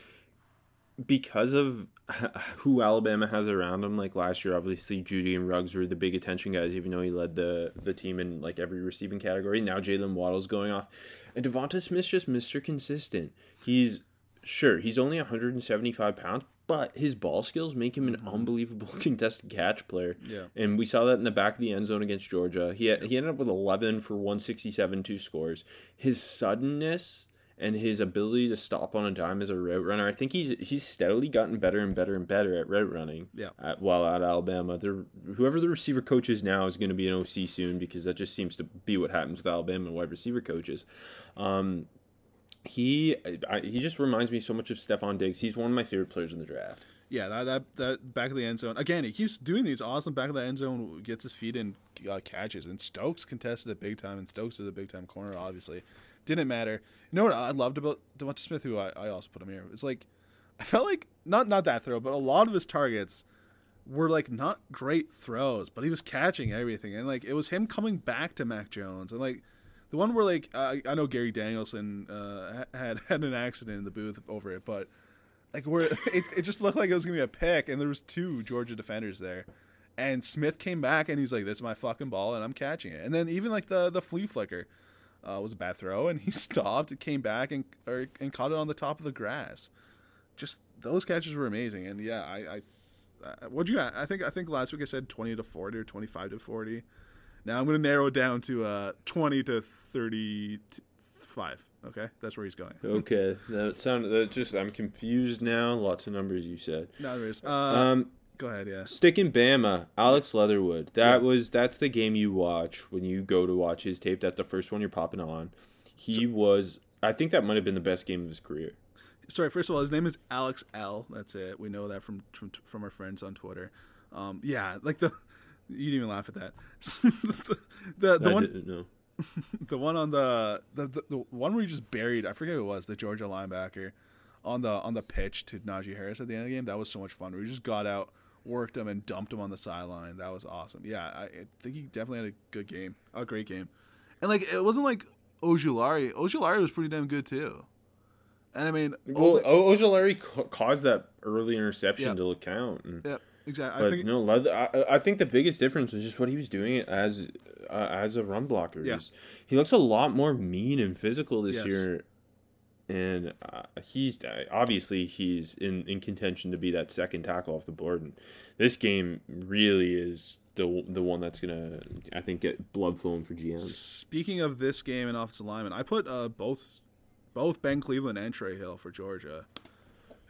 because of who Alabama has around him. Like last year, obviously Jeudy and Ruggs were the big attention guys, even though he led the the team in like every receiving category. Now Jaylen Waddle's going off, and Devonta Smith's just Mister Consistent. He's sure he's only 175 pounds, but his ball skills make him an unbelievable contested catch player. Yeah. and we saw that in the back of the end zone against Georgia. He had, he ended up with 11 for 167, two scores. His suddenness and his ability to stop on a dime as a route runner, I think he's he's steadily gotten better and better and better at route running. Yeah. At, while at Alabama, They're, whoever the receiver coach is now is going to be an OC soon because that just seems to be what happens with Alabama wide receiver coaches. Um, he I, he just reminds me so much of Stefon Diggs. He's one of my favorite players in the draft. Yeah, that, that that back of the end zone again. He keeps doing these awesome back of the end zone, gets his feet in, uh, catches, and Stokes contested it big time, and Stokes is a big time corner. Obviously, didn't matter. You know what I loved about Devonta Smith, who I, I also put him here. It's like I felt like not not that throw, but a lot of his targets were like not great throws, but he was catching everything, and like it was him coming back to Mac Jones, and like the one where like uh, I know Gary Danielson uh, had had an accident in the booth over it, but like where it, it just looked like it was gonna be a pick, and there was two Georgia defenders there, and Smith came back and he's like, "This is my fucking ball, and I'm catching it." And then even like the the flea flicker uh, was a bad throw, and he stopped, came back and or, and caught it on the top of the grass. Just those catches were amazing, and yeah, I, I what'd you? I think I think last week I said twenty to forty or twenty five to forty. Now I'm gonna narrow it down to uh, twenty to thirty five. Okay, that's where he's going. Okay, that sounded that just I'm confused now. Lots of numbers you said. Now there is. Uh, Um, go ahead. Yeah. sticking Bama, Alex Leatherwood. That was that's the game you watch when you go to watch his tape. That's the first one you're popping on. He was. I think that might have been the best game of his career. sorry. First of all, his name is Alex L. That's it. We know that from from, from our friends on Twitter. Um, yeah, like the you didn't even laugh at that. the the, the I one didn't know. the one on the, the the the one where he just buried. I forget who it was. The Georgia linebacker on the on the pitch to Najee Harris at the end of the game. That was so much fun. Where he just got out, worked him, and dumped him on the sideline. That was awesome. Yeah, I, I think he definitely had a good game, a great game, and like it wasn't like Ojulari. Ojulari was pretty damn good too. And I mean, Well, Ole- Ojulari ca- caused that early interception Yeah. to count. And, yeah, exactly. but I think no, Leather, I, I think the biggest difference was just what he was doing as uh, as a run blocker. Yeah. He's- He looks a lot more mean and physical this Yes. year. And uh, he's uh, obviously he's in, in contention to be that second tackle off the board. And this game really is the the one that's gonna I think get blood flowing for GMs. Speaking of this game and offensive lineman, I put uh, both both Ben Cleveland and Trey Hill for Georgia.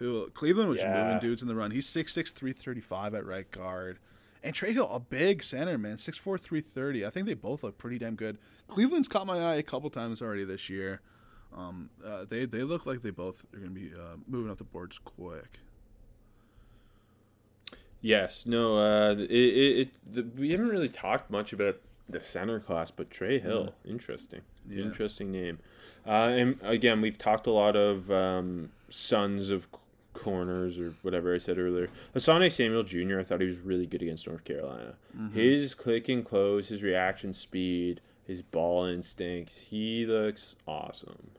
Who Cleveland was Yeah. moving dudes in the run. He's 6'6", 335 at right guard. And Trey Hill, a big center, man, 6'4", 330. I think they both look pretty damn good. Cleveland's caught my eye a couple times already this year. Um, uh, they they look like they both are going to be uh, moving up the boards quick. Yes, no, uh, it, it, it the, we haven't really talked much about the center class, but Trey Hill, interesting, Yeah. interesting name. Uh, and again, we've talked a lot of um, sons of corners or whatever I said earlier. Asante Samuel Jr. I thought he was really good against North Carolina. His click and close, his reaction speed, his ball instincts, he looks awesome.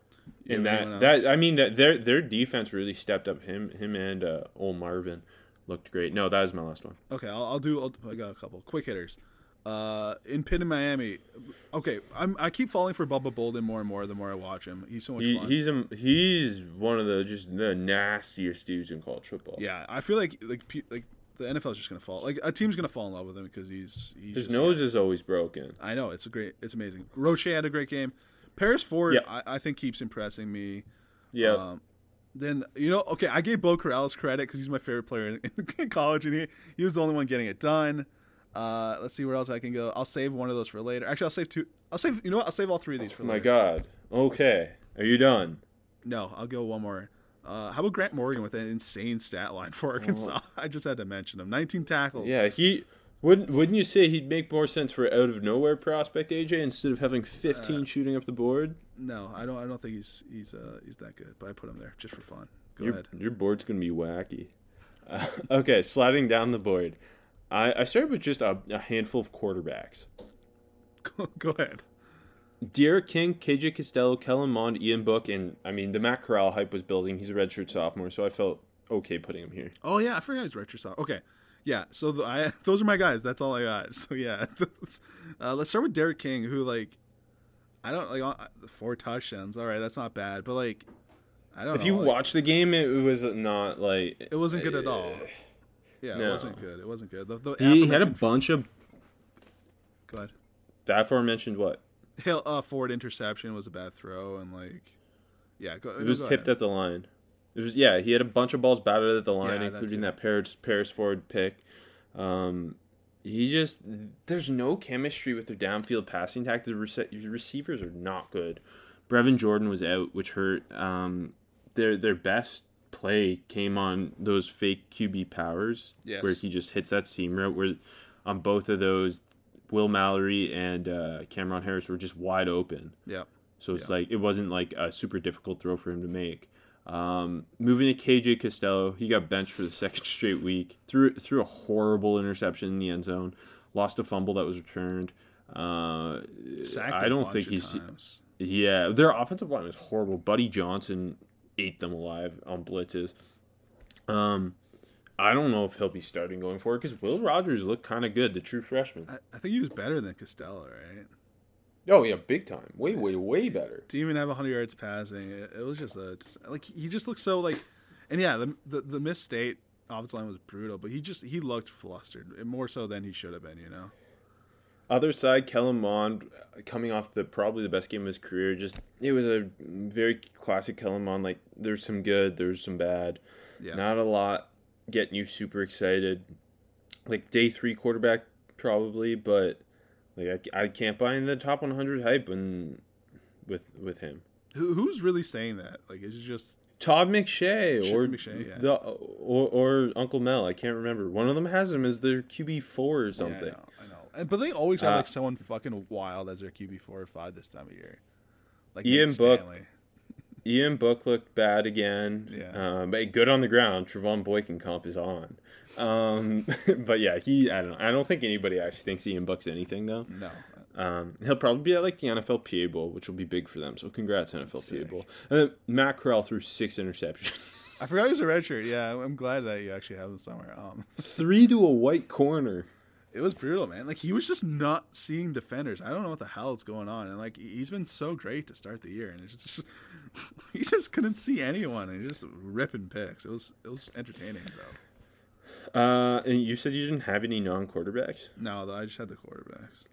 and Yeah, anyone that that I mean that their their defense really stepped up. Him him and uh, old Marvin looked great. No, that was my last one. Okay, I'll, I'll do. I'll, I got a couple quick hitters. Uh, in Pitt and Miami. Okay, I'm I keep falling for Bubba Bolden more and more the more I watch him. He's so much He, fun. he's a, he's one of the just the nastiest dudes in college football. yeah, I feel like like like the NFL's just gonna fall. Like a team's gonna fall in love with him because he's he's his nose is always broken. I know it's a great. It's amazing. Roche had a great game. Paris Ford, Yeah. I, I think keeps impressing me. Yeah, Um, then you know, okay, I gave Bo Corrales credit because he's my favorite player in, in college, and he he was the only one getting it done. Uh, let's see where else I can go. I'll save one of those for later. Actually, I'll save two. I'll save. You know what? I'll save all three of these for oh my. God. Okay, are you done? No, I'll go one more. Uh, how about Grant Morgan with an insane stat line for Arkansas? I just had to mention him. 19 tackles. Yeah, he wouldn't. Wouldn't you say he'd make more sense for out of nowhere prospect AJ instead of having 15 shooting up the board? No, I don't. I don't think he's he's uh, he's that good. But I put him there just for fun. Go Your, ahead. your board's gonna be wacky. Uh, okay, sliding down the board. I, I started with just a, a handful of quarterbacks. Go, go ahead. D'Eriq King, KJ Costello, Kellen Mond, Ian Book, and I mean the Matt Corral hype was building. He's a redshirt sophomore, so I felt okay putting him here. Oh yeah, I forgot he's retro soft. Okay, yeah. So the, I those are my guys. That's all I got. So yeah, uh, let's start with D'Eriq King, who like I don't like uh, four touchdowns. All right, that's not bad, but like I don't. If know, you like, watch the game, it was not like it wasn't good at all. Yeah, it wasn't good. It wasn't good. The, the he had a bunch of Go ahead. the aforementioned what Hill, uh, forward interception was a bad throw, and like, yeah, go, It was go tipped ahead. at the line. It was yeah. He had a bunch of balls batted at the line, Yeah, including that Paris Paris Ford pick. Um, he just there's no chemistry with their downfield passing attack. The rece- receivers are not good. Brevin Jordan was out, which hurt. Um, their their best play came on those fake QB powers, Yes. where he just hits that seam route. Where on both of those, Will Mallory and uh, Cameron Harris were just wide open. Yeah, So it's Yeah. like it wasn't like a super difficult throw for him to make. Um, moving to KJ Costello, he got benched for the second straight week. Threw threw a horrible interception in the end zone. Lost a fumble that was returned. Uh, I don't think he's. times. Yeah, their offensive line was horrible. Buddy Johnson ate them alive on blitzes. Um, I don't know if he'll be starting going forward because Will Rogers looked kind of good, the true freshman. I, I think he was better than Costello, right? Oh yeah, big time, way way way better. to even have 100 yards passing, it, it was just a just- like he just looked so like, and yeah, the the, the Miss State offensive line was brutal, but he just he looked flustered, more so than he should have been, you know. Other side, Kellen Mond uh, coming off the probably the best game of his career. Just it was a very classic Kellen Mond. Like there's some good, there's some bad. Yeah. Not a lot getting you super excited. Like day three quarterback probably, but like I, I can't buy in the top 100 hype and with with him. Who, who's really saying that? Like, is it just Todd McShay or McShay, yeah. the or, or Uncle Mel. I can't remember. One of them has him as their QB four or something. Yeah, I know, I know. And, but they always have Uh, like someone fucking wild as their QB four or five this time of year. Like Ian Nate Book. Stanley. Ian Book looked bad again. Yeah. Um, but good on the ground. Trevone Boykin-Comp is on. Um, but yeah, he. I don't. I don't think anybody actually thinks Ian Book's anything though. No, Um, he'll probably be at like the NFL PA Bowl, which will be big for them. So congrats NFL PA. Bowl. Uh, Matt Corral threw six interceptions, I forgot he was a red shirt. Yeah, I'm glad that you actually have him somewhere. Um, three to a white corner. It was brutal, man. Like he was just not seeing defenders. I don't know what the hell is going on. And like he's been so great to start the year, and it's just he just couldn't see anyone, and just ripping picks. It was it was entertaining, though. Uh, and you said you didn't have any non-quarterbacks. No, I just had the quarterbacks.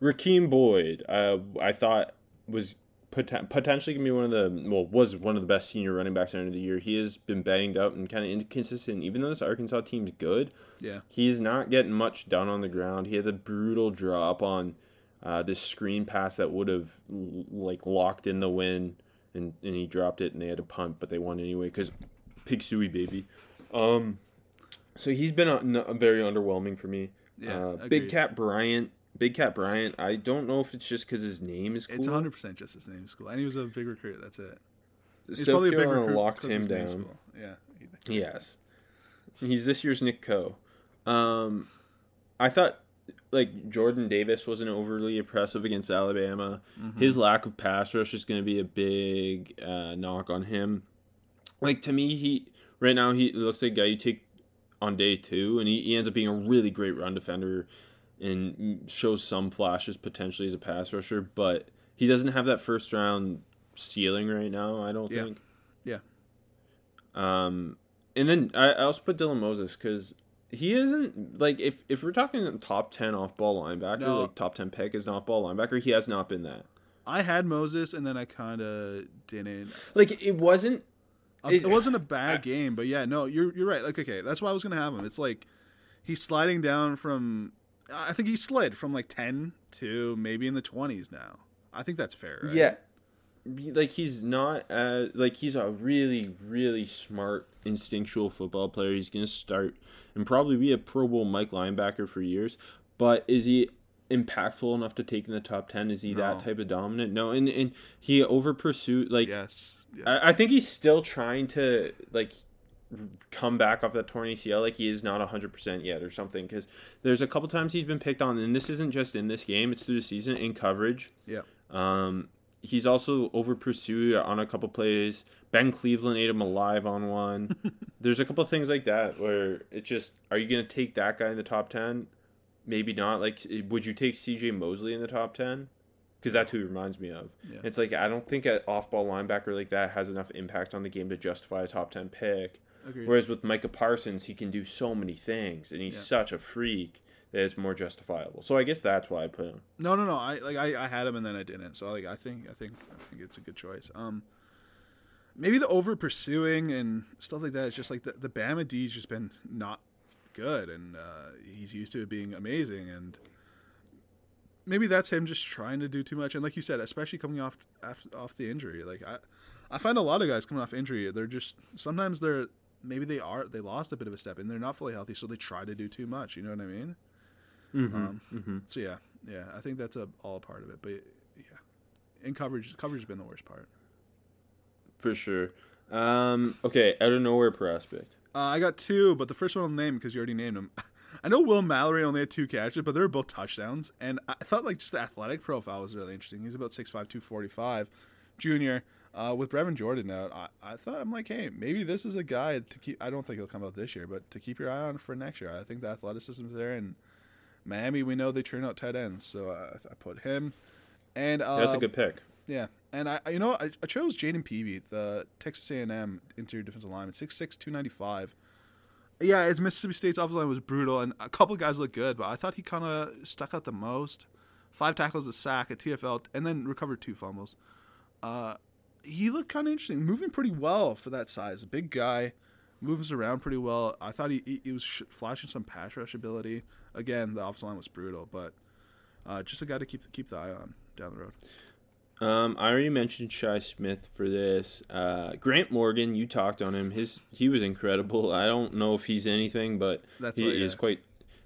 Raheem Boyd, uh, I thought was pot- potentially gonna be one of the well was one of the best senior running backs at the end of the year. He has been banged up and kind of inconsistent. Even though this Arkansas team's good, Yeah, he's not getting much done on the ground. He had the brutal drop on uh, this screen pass that would have l- like locked in the win, and, and he dropped it, and they had to punt, but they won anyway because Pig Suey baby. Um, so he's been uh, n- very underwhelming for me. Yeah, uh. Big Cat Bryant. Big Cat Bryant. I don't know if it's just because his name is cool. it's 100 percent just his name is cool, and he was a big recruit. That's it. He's South probably a big Carolina recruit locked him down. cool. Yeah, Yes. He's this year's Nick Coe. Um, I thought like Jordan Davis wasn't overly impressive against Alabama. His lack of pass rush is going to be a big uh, knock on him. Like to me, he right now he looks like a guy you take on day two, and he, he ends up being a really great run defender and shows some flashes potentially as a pass rusher, but he doesn't have that first round ceiling right now. I don't Yeah. think. yeah. Um, and then I, I also put Dylan Moses because he isn't like if if we're talking top ten off ball linebacker, No. like top ten pick is an off ball linebacker, he has not been that. I had Moses, and then I kind of didn't. Like it wasn't. Uh, It- It wasn't a bad game, but yeah, no, you're you're right. Like, okay, that's why I was gonna have him. It's like he's sliding down from. I think he slid from like ten to maybe in the twenties now. I think that's fair. Right? Yeah. like he's not uh like he's a really really smart instinctual football player. He's gonna start and probably be a Pro Bowl Mike linebacker for years. But is he impactful enough to take in the top ten? Is he that type of dominant? No, and and he over pursued like Yes. Yeah. I, I think he's still trying to like come back off that torn ACL. Like he is not hundred percent yet or something. Because there's a couple times he's been picked on, and this isn't just in this game; it's through the season in coverage. yeah. Um, he's also over pursued on a couple plays. Ben Cleveland ate him alive on one. There's a couple things like that where it just are you going to take that guy in the top ten? Maybe not. Like, would you take C.J. Mosley in the top ten? Because that's who he reminds me of. Yeah. It's like I don't think an off-ball linebacker like that has enough impact on the game to justify a top ten pick. Agreed. Whereas with Micah Parsons, he can do so many things, and he's Yeah. such a freak that it's more justifiable. So I guess that's why I put him. No, no, no. I like I, I had him and then I didn't. So like I think I think I think it's a good choice. Um, maybe the over pursuing and stuff like that. It's just like the the Bama D's just been not good, and uh, he's used to it being amazing, and maybe that's him just trying to do too much. And like you said, especially coming off off, off the injury, like I I find a lot of guys coming off injury, they're just sometimes they're maybe they are they lost a bit of a step and they're not fully healthy, so they try to do too much. You know what I mean? um, So yeah, yeah, I think that's a all a part of it. But yeah, in coverage, coverage has been the worst part. For sure. Um, okay, out of nowhere prospect. Uh, I got two, but the first one I'll name because you already named him. I know Will Mallory only had two catches, but they were both touchdowns, and I thought like just the athletic profile was really interesting. He's about 6'5", 245, junior. Uh, with Brevin Jordan out, I, I thought I'm like, hey, maybe this is a guy to keep. I don't think he'll come out this year, but to keep your eye on for next year. I think the athleticism's there, and Miami, we know they turn out tight ends, so uh, I put him. And uh, That's a good pick. Yeah, and I, I- you know, I, I chose Jayden Peevy, the Texas A&M interior defensive lineman, 6'6", 295. Yeah, his Mississippi State's offensive line was brutal, and a couple guys looked good, but I thought he kind of stuck out the most. Five tackles, a sack, a TFL, and then recovered two fumbles. Uh, he looked kind of interesting, moving pretty well for that size. Big guy, moves around pretty well. I thought he he, he was sh- flashing some pass rush ability. Again, the offensive line was brutal, but uh, just a guy to keep keep the eye on down the road. Um, I already mentioned Shi Smith for this. Uh, Grant Morgan, you talked on him. His he was incredible. I don't know if he's anything, but That's he what- is yeah. quite.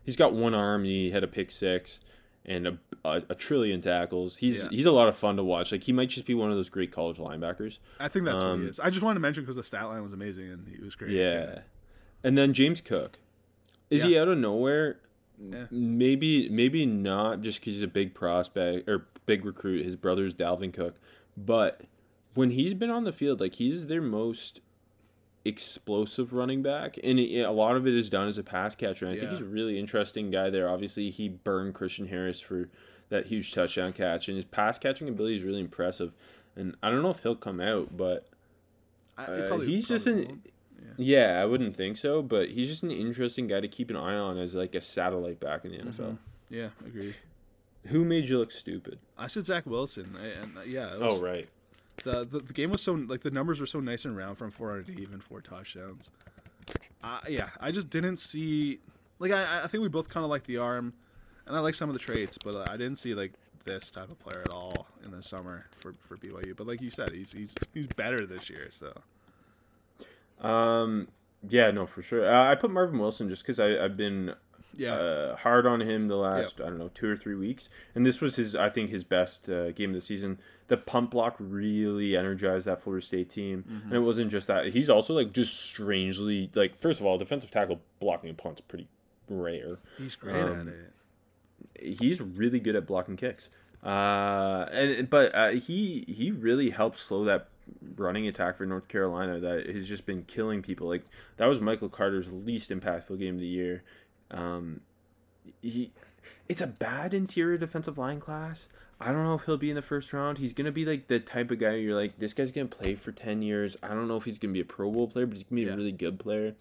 He's got one arm. He had a pick six and a, a, a trillion tackles. He's Yeah. he's a lot of fun to watch. Like he might just be one of those great college linebackers. I think that's what Um, he is. I just wanted to mention because the stat line was amazing and he was great. Yeah. And then James Cook. Is Yeah. he out of nowhere? Yeah. Maybe maybe not just because he's a big prospect or big recruit. His brother's Dalvin Cook. But when he's been on the field, like he's their most explosive running back. And it, a lot of it is done as a pass catcher. And I think he's a really interesting guy there. Obviously, he burned Christian Harris for that huge touchdown catch. And his pass catching ability is really impressive. And I don't know if he'll come out, but I, uh, probably- he's just an won't. yeah. I wouldn't think so, but he's just an interesting guy to keep an eye on as like a satellite back in the Mm-hmm. NFL. Yeah, agreed. Who made you look stupid? I said Zach Wilson, I- and uh, yeah, it was, Oh right, the, the the game was so like the numbers were so nice and round from 400 to even four touchdowns. Uh, yeah, I just didn't see like I I think we both kind of like the arm, and I like some of the traits, but uh, I didn't see like this type of player at all in the summer for for BYU. But like you said, he's he's he's better this year. So um, yeah, no, for sure. Uh, I put Marvin Wilson just because I've been yeah, uh, hard on him the last I don't know two or three weeks, and this was his I think his best uh, game of the season. The pump block really energized that Florida State team, Mm-hmm. and it wasn't just that. He's also like just strangely like first of all, defensive tackle blocking a punt's pretty rare. he's great um, at it. he's really good at blocking kicks. Uh, and but uh, he he really helped slow that running attack for North Carolina that has just been killing people. Like that was Michael Carter's least impactful game of the year. Um, he, it's a bad interior defensive line class. I don't know if he'll be in the first round. He's gonna be like the type of guy you're like, this guy's gonna play for ten years. I don't know if he's gonna be a Pro Bowl player, but he's gonna be Yeah. a really good player.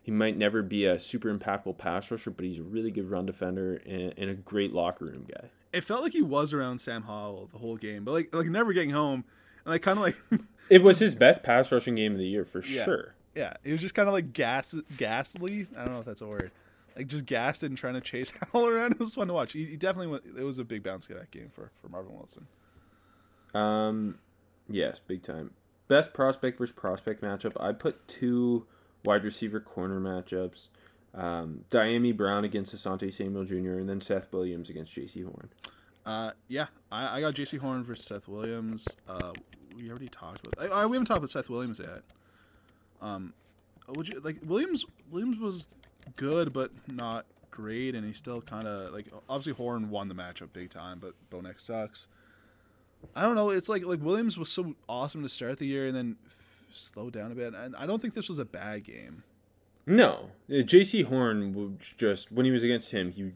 He might never be a super impactful pass rusher, but he's a really good run defender and, and a great locker room guy. It felt like he was around Sam Howell the whole game, but like like never getting home, and like kind of like It was his best pass rushing game of the year for Yeah. sure. Yeah, it was just kind of like gas, ghastly. I don't know if that's a word. Like just gassed and trying to chase Howell around. It was fun to watch. He, he definitely went. It was a big bounce that game for for Marvin Wilson. Um, Yes, big time. Best prospect versus prospect matchup. I put two wide receiver corner matchups. Um, Dyami Brown against Asante Samuel Jr. and then Seth Williams against Jaycee Horn. Uh, yeah, I, I got Jaycee Horn versus Seth Williams. Uh, we already talked about. I, I, we haven't talked about Seth Williams yet. Um, would you like Williams? Williams was good, but not great, and he still kind of like obviously Horn won the matchup big time, but Bo Nix sucks. I don't know. It's like like Williams was so awesome to start the year, and then f- slowed down a bit. And I don't think this was a bad game. No, Jaycee Horn was just when he was against him, he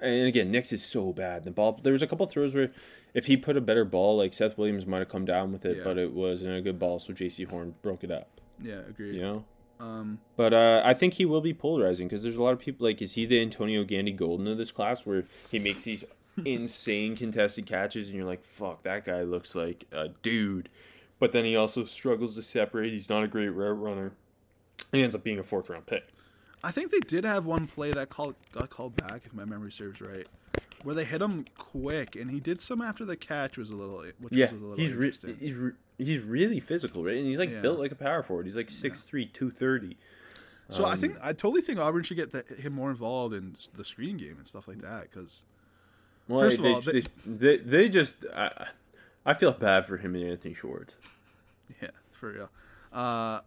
and again, Nix is so bad. The ball, there was a couple throws where if he put a better ball, like Seth Williams might have come down with it, Yeah. but it wasn't a good ball, so Jaycee Horn broke it up. Yeah, agreed. You know. Um, But uh, I think he will be polarizing because there's a lot of people like, is he the Antonio Gandy Golden of this class where he makes these insane contested catches and you're like, fuck, that guy looks like a dude. But then he also struggles to separate. He's not a great route runner. He ends up being a fourth round pick. I think they did have one play that called got called back, if my memory serves right, where they hit him quick, and he did some after the catch was a little, which Yeah, was a little he's re- he's re- he's really physical, right? And he's like Yeah. built like a power forward. He's like 6'3", 230. so I um, think I totally think Auburn should get the, him more involved in the screen game and stuff like that because Well, First of all, they, they- they, they just I, I feel bad for him and Anthony Schwartz. yeah, for real. Uh,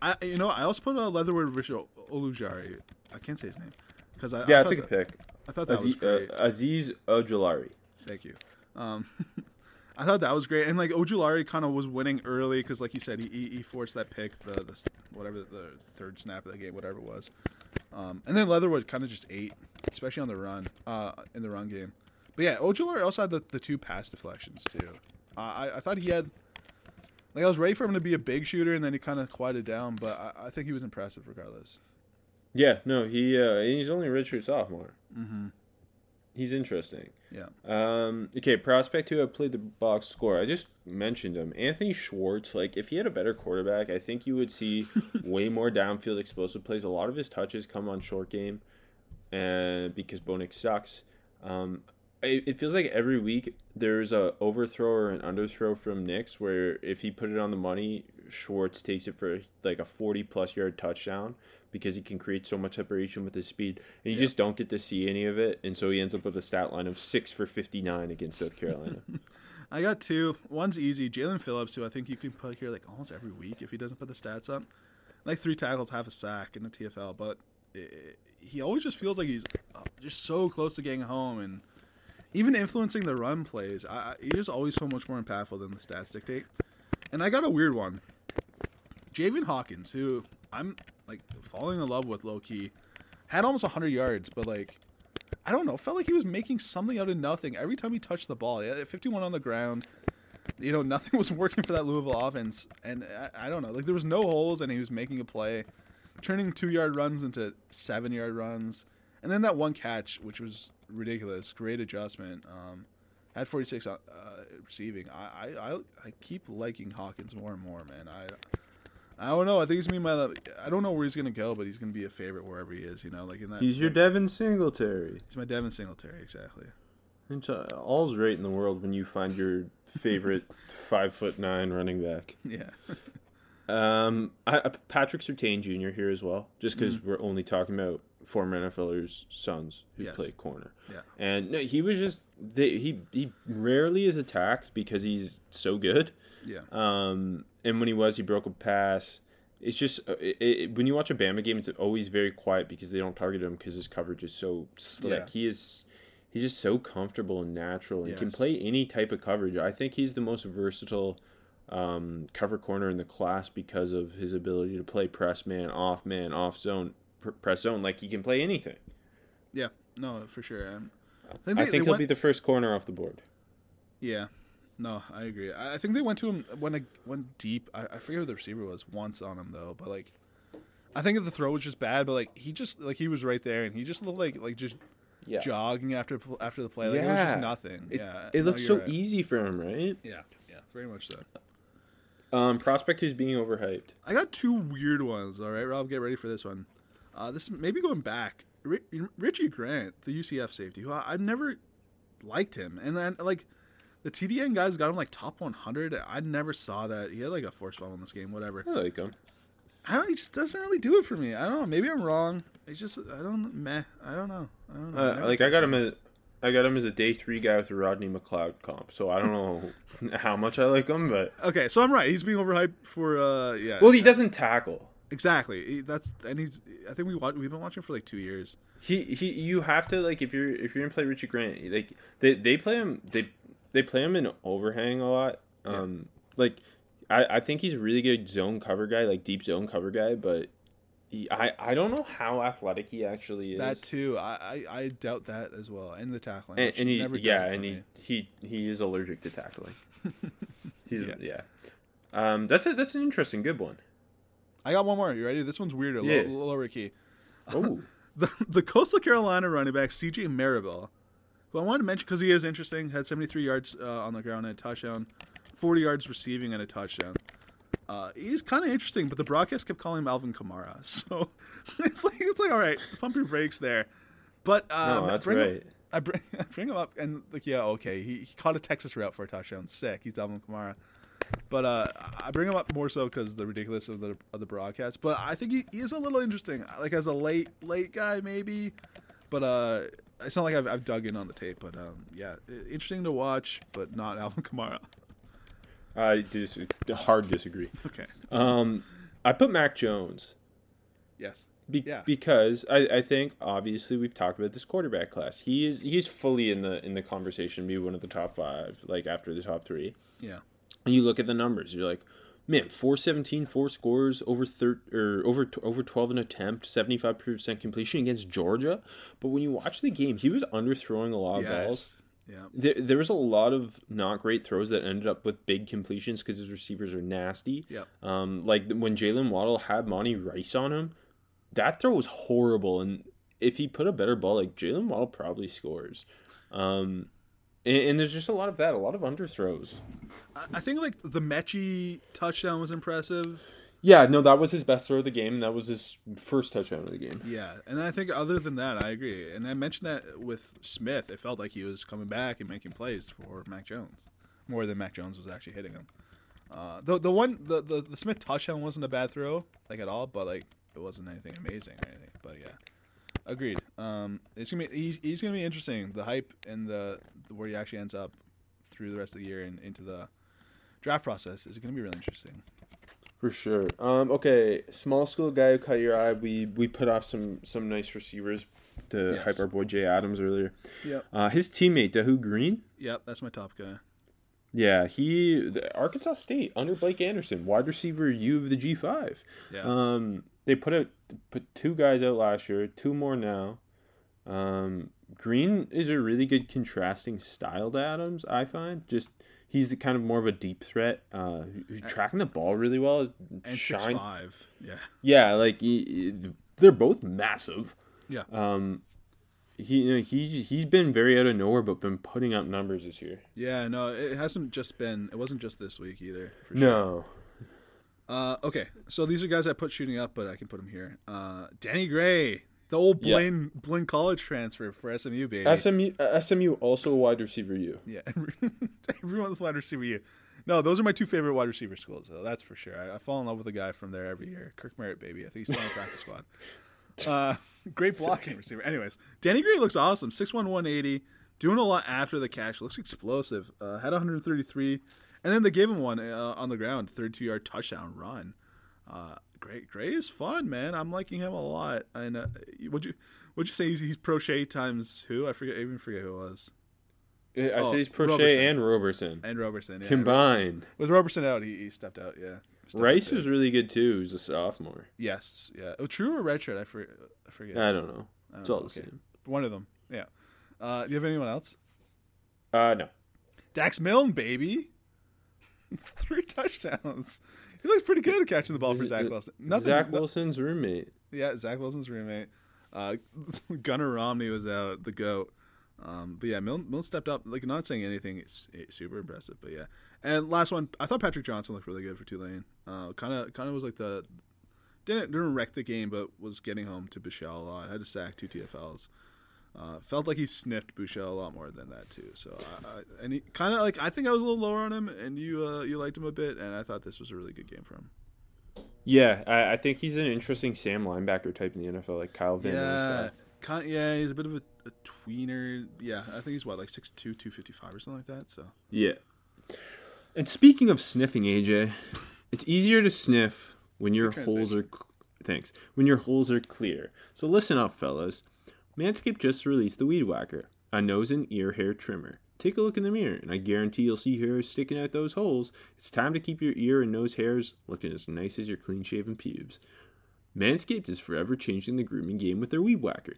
I you know I also put a Leatherwood versus Olujari. I can't say his name because I Yeah, I it's a thought pick. I thought that was Azeez, great. uh, Azeez Ojulari. Thank you. Um, I thought that was great, and like Ojulari kind of was winning early because, like you said, he, he, he forced that pick, the, the whatever the third snap of the game, whatever it was. Um, and then Leatherwood kind of just ate, especially on the run, uh, in the run game. But yeah, Ojulari also had the, the two pass deflections too. Uh, I I thought he had. Like I was ready for him to be a big shooter, and then he kind of quieted down. But I, I think he was impressive regardless. Yeah, no, he uh, he's only a redshirt sophomore. Mm-hmm. He's interesting. Yeah. Um, okay, prospect who I played the box score. I just mentioned him, Anthony Schwartz. Like, if he had a better quarterback, I think you would see way more downfield explosive plays. A lot of his touches come on short game, and because Bo Nix sucks, um, it, it feels like every week there's a overthrow or an underthrow from Nix where if he put it on the money, Schwartz takes it for like a 40 plus yard touchdown because he can create so much separation with his speed. And you just don't get to see any of it. And so he ends up with a stat line of 6 for 59 against South Carolina. I got two. One's easy. Jaelan Phillips, who I think you can put here like almost every week if he doesn't put the stats up. Like three tackles, half a sack in the TFL, but i he always just feels like he's uh, just so close to getting home and even influencing the run plays. I, I, he's just always so much more impactful than the stats dictate. And I got a weird one. Javian Hawkins, who I'm like falling in love with low key, had almost 100 yards, but like I don't know, felt like he was making something out of nothing every time he touched the ball. Yeah, 51 on the ground. You know, nothing was working for that Louisville offense, and I, I don't know, like there was no holes, and he was making a play, turning two yard runs into seven yard runs, and then that one catch, which was ridiculous, great adjustment. Um, had 46 uh, receiving. I, I I I keep liking Hawkins more and more, man. I I don't know. I think he's gonna be my. I don't know where he's gonna go, but he's gonna be a favorite wherever he is. You know, like in that. He's your Devin Singletary. He's my Devin Singletary, exactly. Uh, all's right in the world when you find your favorite five foot nine running back. Yeah. Um, I, Patrick Surtain Jr. here as well, just because we're only talking about former NFLers' sons who Yes. play corner. Yeah. And no, he was just they, he he rarely is attacked because he's so good. Yeah. Um, and when he was, he broke a pass. It's just uh, it, it, when you watch a Bama game, it's always very quiet because they don't target him because his coverage is so slick. Yeah. He is he's just so comfortable and natural and can play any type of coverage. I think he's the most versatile um, cover corner in the class because of his ability to play press man, off man, off zone, press zone. Like he can play anything. Yeah. No, for sure. Um, I think, I think he'll went- be the first corner off the board. Yeah. No, I agree. I, think they went to him when I went deep. I, I forget who the receiver was once on him though, but like, I think the throw was just bad. But like, he just like he was right there, and he just looked like like just Yeah. jogging after after the play. Like it was just nothing. It, yeah. it no, looks so right. easy for him, right? Yeah. Yeah. Very much so. Um, prospect who's being overhyped. I got two weird ones. All right, Rob, get ready for this one. Uh, this maybe going back. Ri- Richie Grant, the UCF safety, who I, I've never liked him, and then like the TDN guys got him like top 100. I never saw that. He had like a force fumble in this game, whatever. I like him. I don't. He just doesn't really do it for me. I don't know. Maybe I'm wrong. It's just I don't. Meh. I don't know. I don't know. Uh, like I got him as I got him as a day three guy with a Rodney McLeod comp. So I don't know how much I like him, but okay, so I'm right. He's being overhyped for. uh Yeah. well, he doesn't tackle. Exactly. That's and he's. I think we watch, we've been watching for like two years. He he. You have to like if you're if you're gonna play Richie Grant, like they they play him they they play him in overhang a lot. Um, like I I think he's a really good zone cover guy, like deep zone cover guy, but. He, I, I don't know how athletic he actually is. That too. I, I I doubt that as well. And the tackling. and, and he yeah and he, he he is allergic to tackling He's, Yeah. yeah. um that's a that's an interesting good one I got one more. You ready? This one's weirder. Yeah. Low, lower key. oh the the Coastal Carolina running back CJ Marable, who I wanted to mention because he is interesting, had 73 yards uh, on the ground and a touchdown, 40 yards receiving and a touchdown. Uh, he's kind of interesting, but the broadcast kept calling him Alvin Kamara, so it's like it's like all right, pump your brakes there. But um, no that's bring him- right I bring, I bring him up and like yeah okay he, he caught a Texas route for a touchdown sick he's Alvin Kamara, but uh, I bring him up more so because the ridiculous of the of the broadcast. But I think he, he is a little interesting, like as a late late guy maybe. But uh, it's not like I've, I've dug in on the tape. But um, yeah, interesting to watch, but not Alvin Kamara. i dis- hard disagree Okay. um i put mac jones Yes. Be- Yeah. because I, I think obviously we've talked about this quarterback class he is he's fully in the in the conversation be one of the top five like after the top three Yeah. And you look at the numbers, you're like, man, 417, four scores, over thir- or over t- over 12 an attempt, 75% completion against Georgia. But when you watch the game, he was underthrowing a lot of balls. Yeah. There, there was a lot of not great throws that ended up with big completions because his receivers are nasty. Yep. Um, like when Jaylen Waddle had Monty Rice on him, that throw was horrible. And if he put a better ball, like Jaylen Waddle probably scores. Um, and, and there's just a lot of that, a lot of underthrows. I, I think like the Metchie touchdown was impressive. Yeah, no, that was his best throw of the game. and That was his first touchdown of the game. Yeah, and I think other than that, I agree. And I mentioned that with Smith, it felt like he was coming back and making plays for Mac Jones more than Mac Jones was actually hitting him. Uh, the the one the, the the Smith touchdown wasn't a bad throw like at all, but like it wasn't anything amazing or anything. But yeah, agreed. Um, it's gonna be he's, he's gonna be interesting. The hype and the, where he actually ends up through the rest of the year and into the draft process is gonna be really interesting. For sure. Um, okay, small school guy who caught your eye. We we put off some some nice receivers to Yes. hype our boy Jay Adams earlier. Yep. Uh, his teammate Dahu Green. Yep, that's my top guy. Yeah, he the Arkansas State under Blake Anderson, wide receiver U of the G five. Yeah. Um, they put out put two guys out last year, two more now. Um, Green is a really good contrasting style to Adams. I find just he's the kind of more of a deep threat, uh, who- who's tracking the ball really well. And shine- six five. Yeah. Yeah, like he, he- they're both massive. Yeah. Um, he you know, he he's been very out of nowhere, but been putting up numbers this year. Yeah, no, it hasn't just been. It wasn't just this week either. For sure. No. Uh, okay, so these are guys I put shooting up, but I can put them here. Uh, Danny Gray, the old Yeah. Blinn Blinn College transfer for SMU, baby. SMU uh, SMU also a wide receiver U. yeah, everyone's wide receiver. You. No, those are my two favorite wide receiver schools. Though, that's for sure. I, I fall in love with a guy from there every year. Kirk Merritt, baby. I think he's still on the practice squad. Uh, great blocking receiver. Anyways, Danny Gray looks awesome. 6'1", 180. Doing a lot after the catch. Looks explosive. Uh, had 133. And then they gave him one uh, on the ground. 32-yard touchdown run. Uh, Gray, Gray is fun, man. I'm liking him a lot. And uh, would you would you say he's, he's Prochet times who? I forget. I even forget who it was. I Oh, say he's Prochet Roberson. and Roberson And Robertson. Yeah. combined. With Roberson out, he, he stepped out. Yeah. Rice was really good too. He's a sophomore. Yes. Yeah. Oh, true or redshirt? I forget. I forget. I don't know. It's all the okay. same. One of them. Yeah. Uh, do you have anyone else? Uh, no. Dax Milne, baby. Three touchdowns. He looks pretty good at catching the ball for Zach Wilson. Nothing. Zach Wilson's roommate. yeah, Zach Wilson's roommate. Uh, Gunnar Romney was out, the goat. Um, but yeah, Milne, Milne stepped up. Like not saying anything it's, it's super impressive, but yeah. And last one, I thought Patrick Johnson looked really good for Tulane. Kind of, kind of was like the didn't didn't wreck the game, but was getting home to Buechele a lot. Had to sack two TFLs. Uh, felt like he sniffed Buechele a lot more than that too. So, I, I, and he kind of like I think I was a little lower on him, and you uh, you liked him a bit, and I thought this was a really good game for him. Yeah, I, I think he's an interesting Sam linebacker type in the NFL, like Kyle Van Yeah, kind, yeah, he's a bit of a, a tweener. Yeah, I think he's what like 6'2", 255 or something like that. So Yeah. And speaking of sniffing, AJ, it's easier to sniff when your Good holes are thanks when your holes are clear. So listen up, fellas. Manscaped just released the Weed Whacker, a nose and ear hair trimmer. Take a look in the mirror, and I guarantee you'll see hairs sticking out those holes. It's time to keep your ear and nose hairs looking as nice as your clean-shaven pubes. Manscaped is forever changing the grooming game with their Weed Whacker.